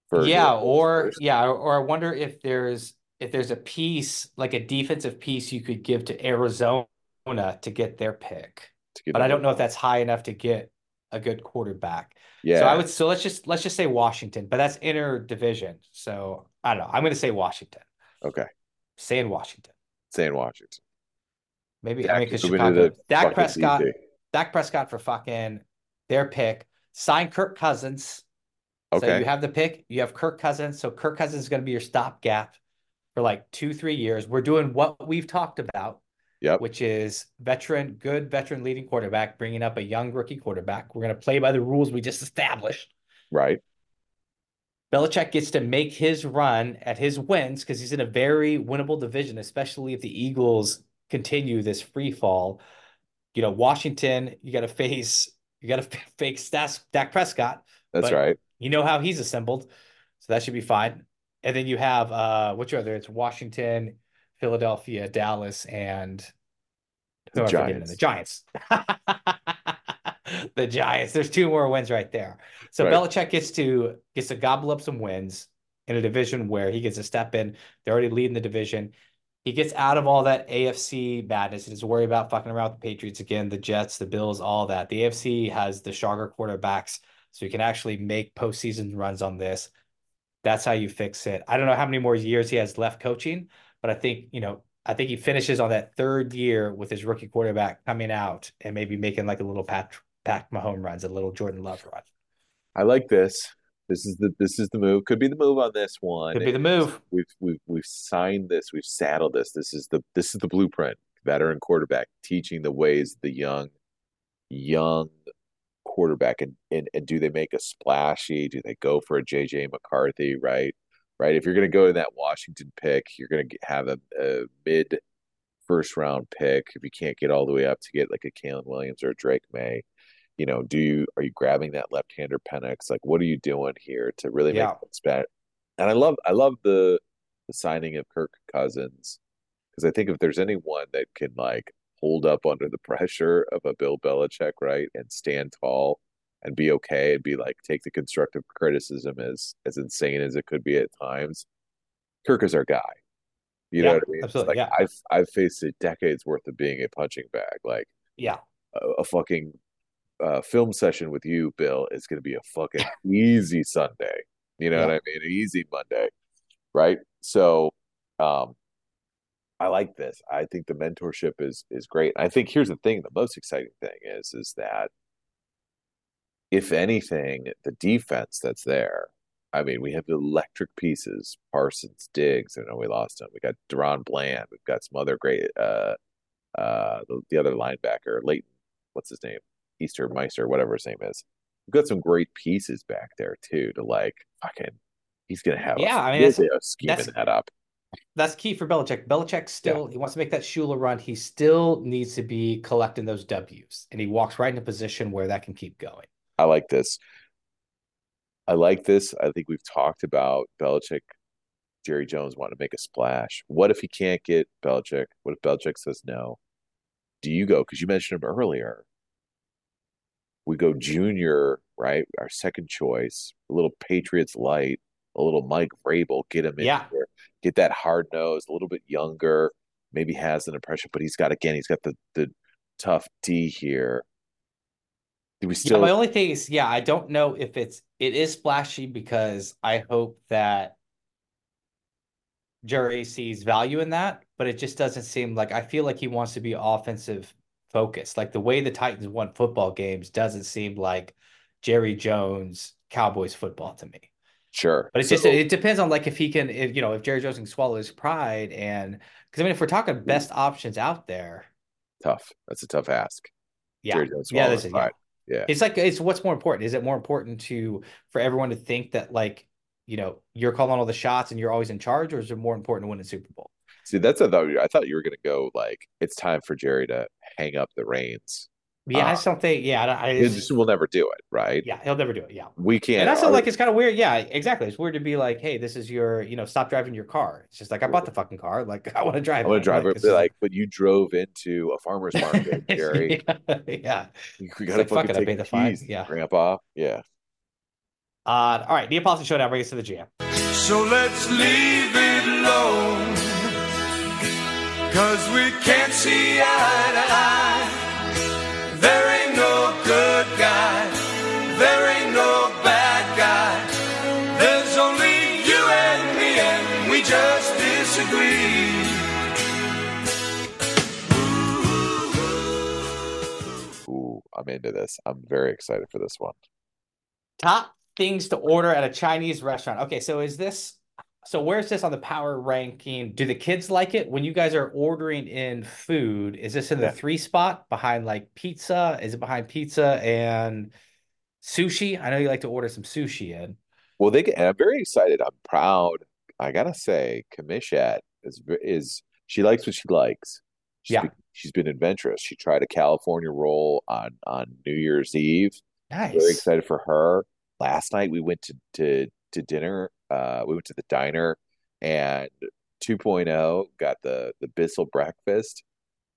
for yeah, or first? yeah, or, or I wonder if there's if there's a piece like a defensive piece you could give to Arizona to get their pick. get But I don't know if that's high enough to get a good quarterback. yeah. So I would so let's just let's just say Washington, but that's inner division. So I don't know. I'm going to say Washington. okay. Saying Washington. Saying Washington. Maybe Dak I mean because Chicago. Dak Prescott. DC. Dak Prescott for fucking their pick. Sign Kirk Cousins. Okay. So you have the pick. You have Kirk Cousins. So Kirk Cousins is going to be your stopgap for like two three years. We're doing what we've talked about. Yep. Which is veteran, good veteran leading quarterback, bringing up a young rookie quarterback. We're going to play by the rules we just established. Right. Belichick gets to make his run at his wins because he's in a very winnable division, especially if the Eagles continue this free fall. You know, Washington, you got to face, you got to fake Stas, Dak Prescott. That's right. You know how he's assembled, so that should be fine. And then you have uh, which other? It's Washington, Philadelphia, Dallas, and The I forgetting? The Giants. the Giants. There's two more wins right there. So Right. Belichick gets to gets to gobble up some wins in a division where he gets a step in. They're already leading the division. He gets out of all that AFC madness. He doesn't worry about fucking around with the Patriots again, the Jets, the Bills, all that. The AFC has the stronger quarterbacks, so you can actually make postseason runs on this. That's how you fix it. I don't know how many more years he has left coaching, but I think, you know, I think he finishes on that third year with his rookie quarterback coming out and maybe making like a little Pat Pat Mahomes runs, a little Jordan Love run. I like this. This is the this is the move. Could be the move on this one. Could be the move. We've we've we've signed this. We've saddled this. This is the this is the blueprint. Veteran quarterback teaching the ways the young young quarterback and, and and do they make a splashy? Do they go for a JJ McCarthy? Right, right. If you're going to go to that Washington pick, you're going to have a, a mid first round pick. If you can't get all the way up to get like a Caleb Williams or a Drake Maye, you know, do you are you grabbing that left hander Penix? Like, what are you doing here to really make Yeah. it spat? And I love I love the the signing of Kirk Cousins because I think if there's anyone that can like hold up under the pressure of a Bill Belichick, right, and stand tall and be okay and be like take the constructive criticism as as insane as it could be at times, Kirk is our guy. You know what I mean? Absolutely, like yeah. I've I've faced a decades worth of being a punching bag. Like Yeah. a, a fucking uh, film session with you, Bill, is going to be a fucking easy Sunday. You know Yeah. what I mean? An easy Monday, right? So, um, I like this. I think the mentorship is is great. I think here's the thing: the most exciting thing is is that if anything, the defense that's there. I mean, we have electric pieces: Parsons, Diggs. I know we lost him. We got DaRon Bland. We've got some other great. Uh, uh, the, the other linebacker, Leighton. What's his name? Easter Meister, whatever his name is. We've got some great pieces back there too to like fucking. He's gonna have Yeah, a I mean, that's- of scheming that's- that up. That's key for Belichick. Belichick still he wants to make that Shula run. He still needs to be collecting those W's, and he walks right in a position where that can keep going. I like this. I like this. I think we've talked about Belichick, Jerry Jones wanting to make a splash. What if he can't get Belichick? What if Belichick says no? Do you go? Because you mentioned him earlier. We go junior, right? Our second choice, a little Patriots light, a little Mike Vrabel, get him in Yeah. there, get that hard nose, a little bit younger, maybe has an impression, but he's got again, he's got the the tough D here. Do we Yeah, still my only thing is, yeah, I don't know if it's it is splashy because I hope that Jerry sees value in that, but it just doesn't seem like I feel like he wants to be offensive focused. Like the way the Titans won football games doesn't seem like Jerry Jones Cowboys football to me. Sure? But it's So- just it depends on like if he can, if, you know, if Jerry Jones can swallow his pride and because I mean, if we're talking hmm. best options out there, tough. That's a tough ask. yeah, Jerry Jones yeah, swallowed this is, yeah. Yeah. It's like it's what's more important? Is it more important to for everyone to think that like you know you're calling all the shots and you're always in charge, or is it more important to win a Super Bowl? See, that's I thought I thought you were gonna go like it's time for Jerry to hang up the reins. Yeah, I Uh, just don't think. Yeah, I, I He just, just will never do it, right? yeah, he'll never do it. Yeah, We can't. and that's our- like it's kind of weird. Yeah, exactly. It's weird to be like, hey, this is your, you know, stop driving your car. It's just like I bought the fucking car. Like I want to drive. I'm gonna it. drive Like, it. this Be like, but you drove into a farmer's market, Jerry. yeah, yeah. We gotta like, fuck fucking it, I take paid the the fine. keys, Yeah. Grandpa. Yeah. Uh, all right, Neapolitan Showdown brings us to the jam. So let's leave it alone. Cause we can't see eye to eye. There ain't no bad guy. There's only you and me, and we just disagree. Ooh, I'm into this. I'm very excited for this one. Top things to order at a Chinese restaurant. Okay, so is this so where's this on the power ranking? Do the kids like it when you guys are ordering in food? Is this in the Yeah. three spot behind like pizza? Is it behind pizza and sushi? I know you like to order some sushi in. Well, they get, and I'm very excited. I'm proud. I gotta say, Kamishat is is she likes what she likes. She's Yeah. been, she's been adventurous. She tried a California roll on on New Year's Eve. Nice. Very excited for her. Last night we went to to to dinner. Uh, we went to the diner, and 2.0 got the the Bissell breakfast,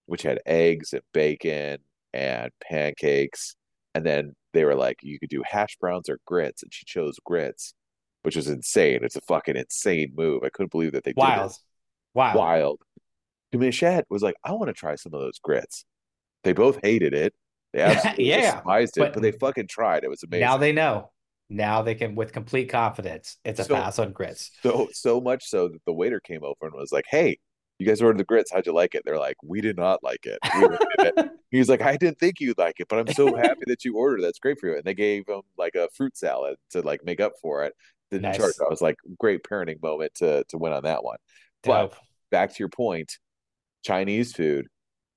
which had eggs and bacon and pancakes, and then they were like, you could do hash browns or grits, and she chose grits, which was insane. It's a fucking insane move. I couldn't believe that they did Wild. this. Wild. Wild. Michette was like, I want to try some of those grits. They both hated it. They absolutely Yeah, despised it, but- but they fucking tried. It was amazing. Now they know. Now they can, with complete confidence, it's a So- pass on grits. so so much so that the waiter came over and was like, "Hey, you guys ordered the grits. How'd you like it?" They're like, "We did not like it." We it. He was like, "I didn't think you'd like it, but I'm so happy that you ordered. That's great for you." And they gave him like a fruit salad to like make up for it. Didn't Nice. charge. I was like, great parenting moment to to win on that one. But Dope. back to your point, Chinese food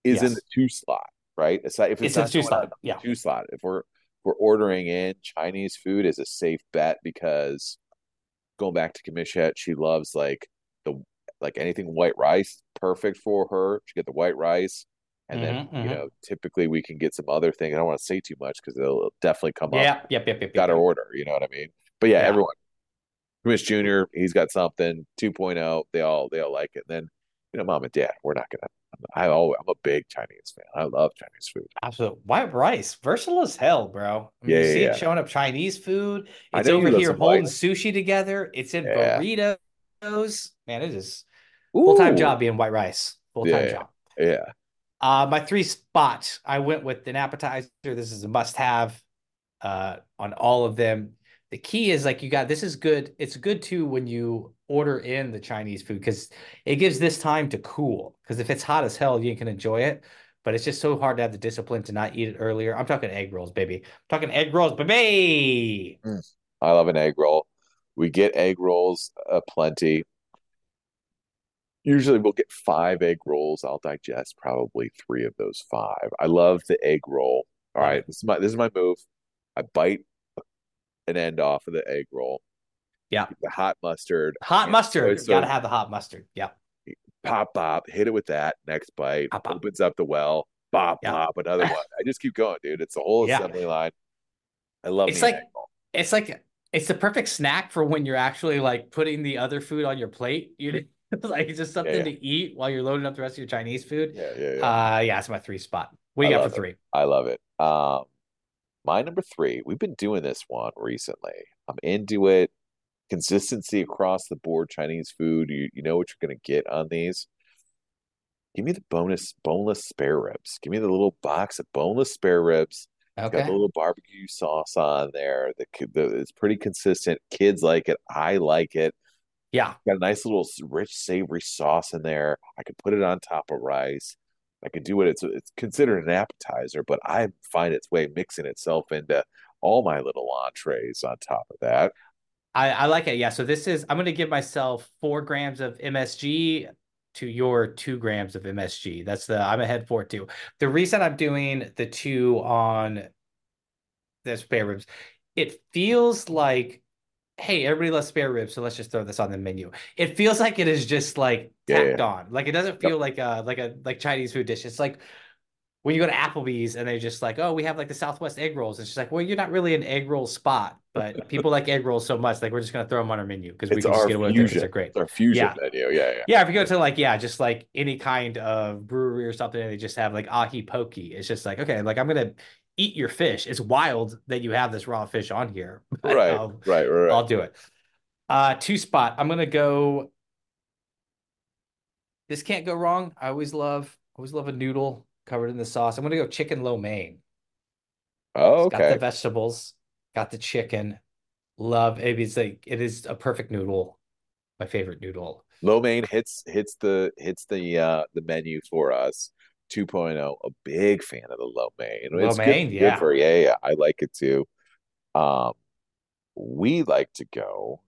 is in Yes. the two slot, right? It's not, if It's it's, a two slot. Yeah. two slot. If we're if we're ordering in Chinese food is a safe bet because going back to Kamishet, she loves like like anything white rice, perfect for her. She get the white rice. And then, Mhm, you mhm. know, typically we can get some other thing. I don't want to say too much because it'll definitely come up. Yeah. Yep. Yep. Yep. yep, Got to yep. order, you know what I mean? But yeah, Yeah. everyone. Kamish Jr., he's got something, 2.0, they all they all like it. And then, you know, mom and dad, we're not gonna I always I'm a big Chinese fan. I love Chinese food. Absolutely. White rice, versatile as hell, bro. I mean, Yeah, you yeah, see yeah. it showing up Chinese food. It's over here some white. holding sushi together. It's in Yeah. burritos. Man, it is full time job being white rice. Full time Yeah. job. Yeah. Uh, my three spot, I went with an appetizer. This is a must have uh, on all of them. The key is like you got this is good. It's good too when you order in the Chinese food because it gives this time to cool. Because if it's hot as hell, you can enjoy it. But it's just so hard to have the discipline to not eat it earlier. I'm talking egg rolls, baby. I'm talking egg rolls, baby. I love an egg roll. We get egg rolls aplenty. Usually we'll get five egg rolls. I'll digest probably three of those five. I love the egg roll. All right, this is my this is my move. I bite an end off of the egg roll. Yeah. The hot mustard. Hot mustard. soy Gotta have the hot mustard. Yeah. pop pop. Hit it with that. Next bite. Pop, pop. Opens up the well. Pop Yeah. pop. Another one. I just keep going, dude. It's the whole Yeah. assembly line. I love It's like- It's like it's the perfect snack for when you're actually like putting the other food on your plate. You like it's just something yeah. to eat while you're loading up the rest of your Chinese food. Yeah, yeah, yeah. Uh yeah, it's my three spot. What do you I got for it. three? I love it. Um, my number three, we've been doing this one recently. I'm into it. Consistency across the board, Chinese food. You you know what you're gonna get on these. Give me the bonus boneless spare ribs. Give me the little box of boneless spare ribs. Got the little barbecue sauce on there. The, the it's pretty consistent. Kids like it. I like it. Yeah. Got a nice little rich savory sauce in there. I could put it on top of rice. I could do it. It's it's considered an appetizer, but I find its way mixing itself into all my little entrees on top of that. I, I like it. Yeah. So this is I'm gonna give myself four grams of MSG to your two grams of MSG. That's the I'm ahead for two. The reason I'm doing the two on the spare ribs, it feels like, hey, everybody loves spare ribs, so let's just throw this on the menu. It feels like it is just like Yeah, tacked on. Like it doesn't feel like a like a like Chinese food dish. It's like when you go to Applebee's and they're just like, oh, we have like the Southwest egg rolls. It's just like, well, you're not really an egg roll spot, but people like egg rolls so much, like we're just gonna throw them on our menu because we can just get away with it they're great. It's our fusion Yeah. menu. Yeah, yeah. Yeah, if you go to like, yeah, just like any kind of brewery or something, and they just have like ahi poke. It's just like, okay, like I'm gonna eat your fish. It's wild that you have this raw fish on here. Right, I'll, right, right. I'll do it. Uh two spot. I'm gonna go. This can't go wrong. I always love, always love a noodle covered in the sauce. I'm gonna go chicken lo mein. Oh, It's got the vegetables, got the chicken. Love it. It's like it is a perfect noodle. My favorite noodle. Lo mein hits hits the hits the uh the menu for us. 2.0, a big fan of the lo mein. Lo It's good- mein, good yeah. for yeah, yeah. I like it too. Um, we like to go.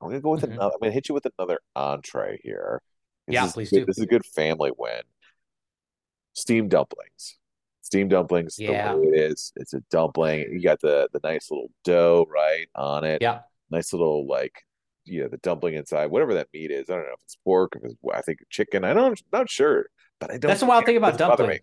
I'm gonna go with Mhm. another. I'm gonna hit you with another entree here. This Yeah, please good- do. This is a good family win. Steam dumplings. Steam dumplings, Yeah. the way it is. It's a dumpling. You got the the nice little dough right on it. Yeah. Nice little like you know the dumpling inside, whatever that meat is. I don't know if it's pork, if it's I think chicken. I don't not sure, but I don't. That's the wild thing about dumpling.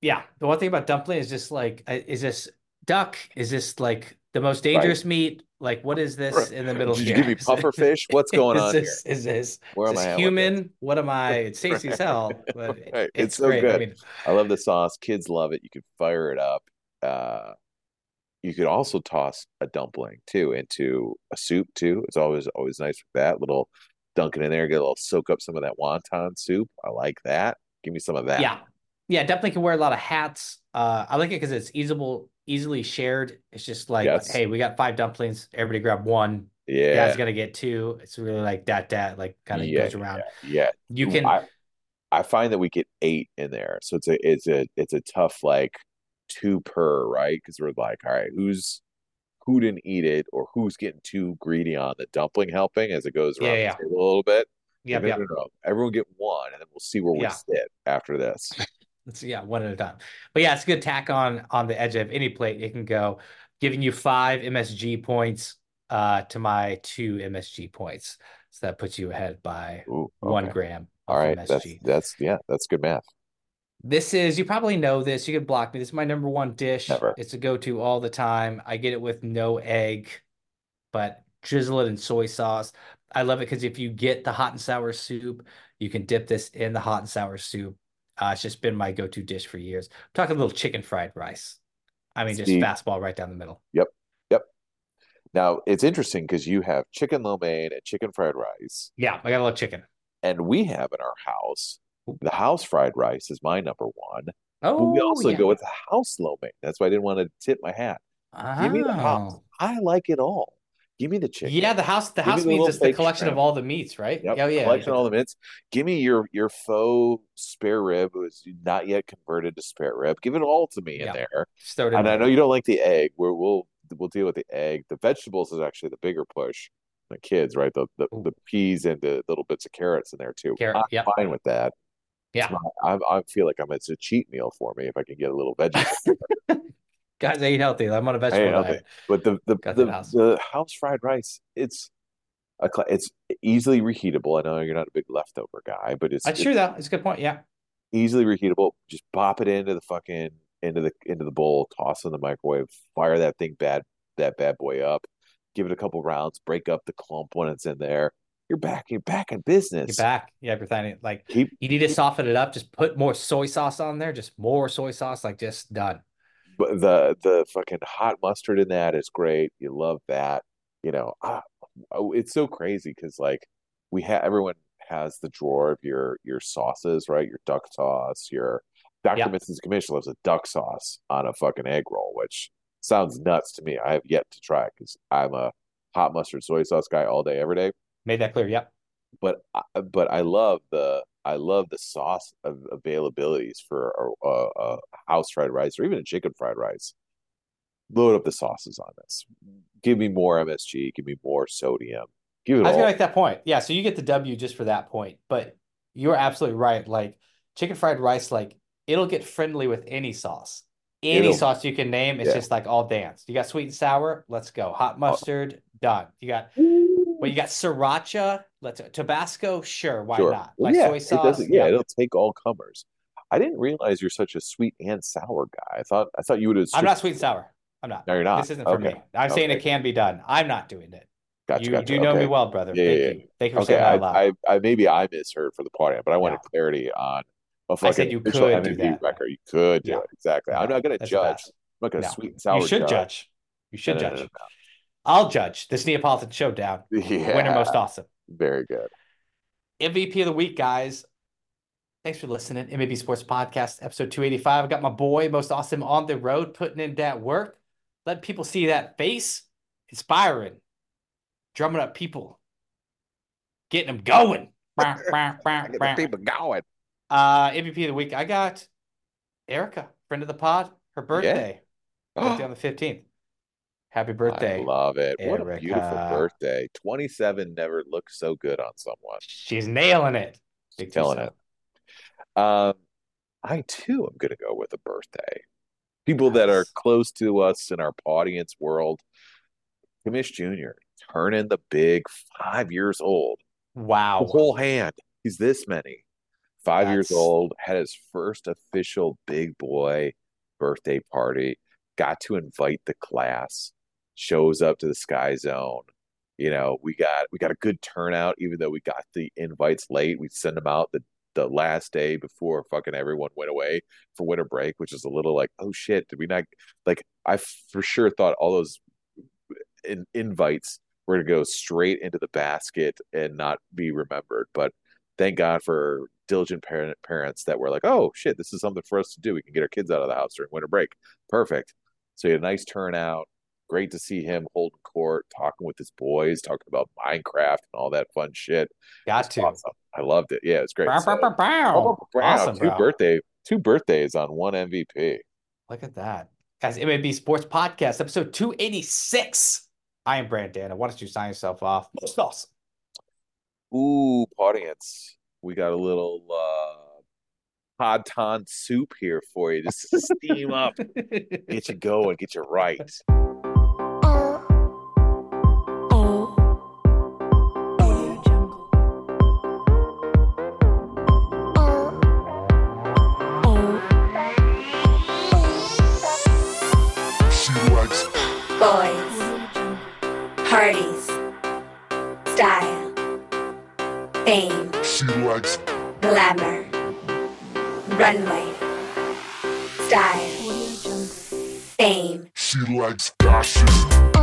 Yeah, the one thing about dumpling is just like, uh, is this duck? Is this like the most dangerous meat? Like, what is this Right. in the middle Did here? you give me puffer fish? What's going on this, Is this, Where is am this I human? What am I? It's tasty as hell, but it- Right. it's, It's so great. I good. mean, I love the sauce. Kids love it. You can fire it up. Uh, you could also toss a dumpling too into a soup too. It's always always nice with that little dunking in there. Get a little soak up some of that wonton soup. I like that. Give me some of that. yeah, yeah, definitely can wear a lot of hats. Uh, I like it because it's easable, easily shared. It's just like, Yes. hey, we got five dumplings. Everybody grab one. Yeah. Guy's gonna get two. It's really like that, that, like kind of yeah, goes around. Yeah. You can, I, I find that we get eight in there, so it's a it's a it's a tough like two per right because we're like, all right, who's who didn't eat it or who's getting too greedy on the dumpling helping as it goes Yeah, around yeah. the table a little bit. Yep, no, yep. no, no, everyone get one, and then we'll see where we Yeah. sit after this. It's yeah, one at a time. But yeah, it's a good tack on on the edge of any plate. It can go, giving you five MSG points uh to my two MSG points. So that puts you ahead by Ooh, one gram All of right, that's MSG. that's yeah, that's good math. This is you probably know this. You can block me. This is my number one dish. Never. It's a go-to all the time. I get it with no egg, but drizzle it in soy sauce. I love it because if you get the hot and sour soup, you can dip this in the hot and sour soup. Uh, it's just been my go-to dish for years. I'm talking a little chicken fried rice. I mean, just See- fastball right down the middle. Yep, yep. Now it's interesting because you have chicken lo mein and chicken fried rice, Yeah, I got a little chicken. and we have in our house the house fried rice is my number one. But Oh, we also yeah. go with the house lo mein. That's why I didn't want to tip my hat. Give me the house. Oh. I like it all. Give me the chicken. Yeah, the house. The Give house the means little it's the collection of all the meats, right? Yep. Oh, yeah. Collection of all the mints. Give me your your faux spare rib is not yet converted to spare rib. Give it all to me Yeah. in there. Throw it in And I know you don't like the egg. We're, we'll we'll deal with the egg. The vegetables is actually the bigger push. The kids, right? The the, Ooh. the peas and the little bits of carrots in there too. Carrot, I'm yep. fine with that. Yeah. Not- I I feel like I'm it's a cheat meal for me if I can get a little veggie. Guys, I eat healthy. I'm on a vegetable diet. But the the the, house. the house fried rice, it's a it's easily reheatable. I know you're not a big leftover guy, but it's, That's true, though. It's a good point. Yeah. easily reheatable. Just pop it into the fucking into the into the bowl, toss in the microwave, fire that thing bad that bad boy up, give it a couple rounds, break up the clump when it's in there. You're back. You're back in business. You're back. Yeah, you're thinking like Keep you need to soften it up. Just put more soy sauce on there. Just more soy sauce. Like just done. But the the fucking hot mustard in that is great. You love that. You know, ah, oh, it's so crazy because like we have everyone has the drawer of your your sauces, right? Your duck sauce, your Dr. Yeah. Mrs. Commission loves a duck sauce on a fucking egg roll, which sounds nuts to me. I have yet to try because I'm a hot mustard soy sauce guy all day, every day. Made that clear. Yep. But I- but I love the I love the sauce of availabilities for a, a, house fried rice or even a chicken fried rice. Load up the sauces on this. Give me more MSG. Give me more sodium. Give it I was all. gonna make that point. Yeah, so you get the W just for that point. But you're absolutely right. Like chicken fried rice, like it'll get friendly with any sauce. Any It'll- sauce you can name, it's yeah. just like all dance. You got sweet and sour, let's go. Hot uh, mustard, done. You got well, you got sriracha, let's Tabasco, sure, why Sure. not? Like yeah, soy it sauce, doesn't- yeah, it'll take all comers. I didn't realize you're such a sweet and sour guy. I thought I thought you would have. I'm not sweet and sour. I'm not. No, you're not. This isn't for Okay. me. I'm saying it can be done. I'm not doing it. Gotcha. you gotcha. do know okay. me well, brother. Yeah, Thank yeah, you. Thank you for Okay, saying I, that out loud. I, I maybe I misheard for the party, but I wanted No. clarity on I said you could do that. record. You could do Yeah. it exactly. I'm not going to judge. I'm not going to No. sweet and sour. You should judge. You should no, judge. no, I'll judge this Neapolitan showdown. Yeah, Winner most awesome. very good. MVP of the week, guys. Thanks for listening. MAB Sports Podcast, episode 285. I got my boy, most awesome on the road, putting in that work. Let people see that face. Inspiring. Drumming up people. Getting them going. Get people going. Uh, MVP of the week, I got Erica, friend of the pod, her birthday. Birthday on the 15th. Happy birthday. I love it. What a beautiful birthday. 27 never looked so good on someone. She's nailing it. Big Killing two it. Um, I too am going to go with a birthday. People that are close to us in our audience world. Kamish Jr. turning the big five years old. Wow. The whole hand. He's this many. Five years old, had his first official big boy birthday party, got to invite the class. Shows up to the Sky Zone. You know, we got we got a good turnout, even though we got the invites late. We send them out the the last day before fucking everyone went away for winter break, which is a little like, oh shit, did we not like? I for sure thought all those in, invites were to go straight into the basket and not be remembered, but thank God for diligent parent, parents that were like, oh shit, this is something for us to do. We can get our kids out of the house during winter break. Perfect. So you had a nice turnout. Great to see him holding court, talking with his boys, talking about Minecraft and all that fun shit. Got to. awesome. I loved it. Yeah, it's great. Bow, So- bow, bow. Oh, Awesome, two bro. birthday, two birthdays on one MVP. Look at that. Guys, MAB Sports Podcast, episode 286. I am Brand Dana. Why don't you sign yourself off? Most awesome. Ooh, audience, we got a little uh hot ton soup here for you. Just to steam up, get you going, get you right. Fame, likes glamour, runway, style, fame, she likes gossip.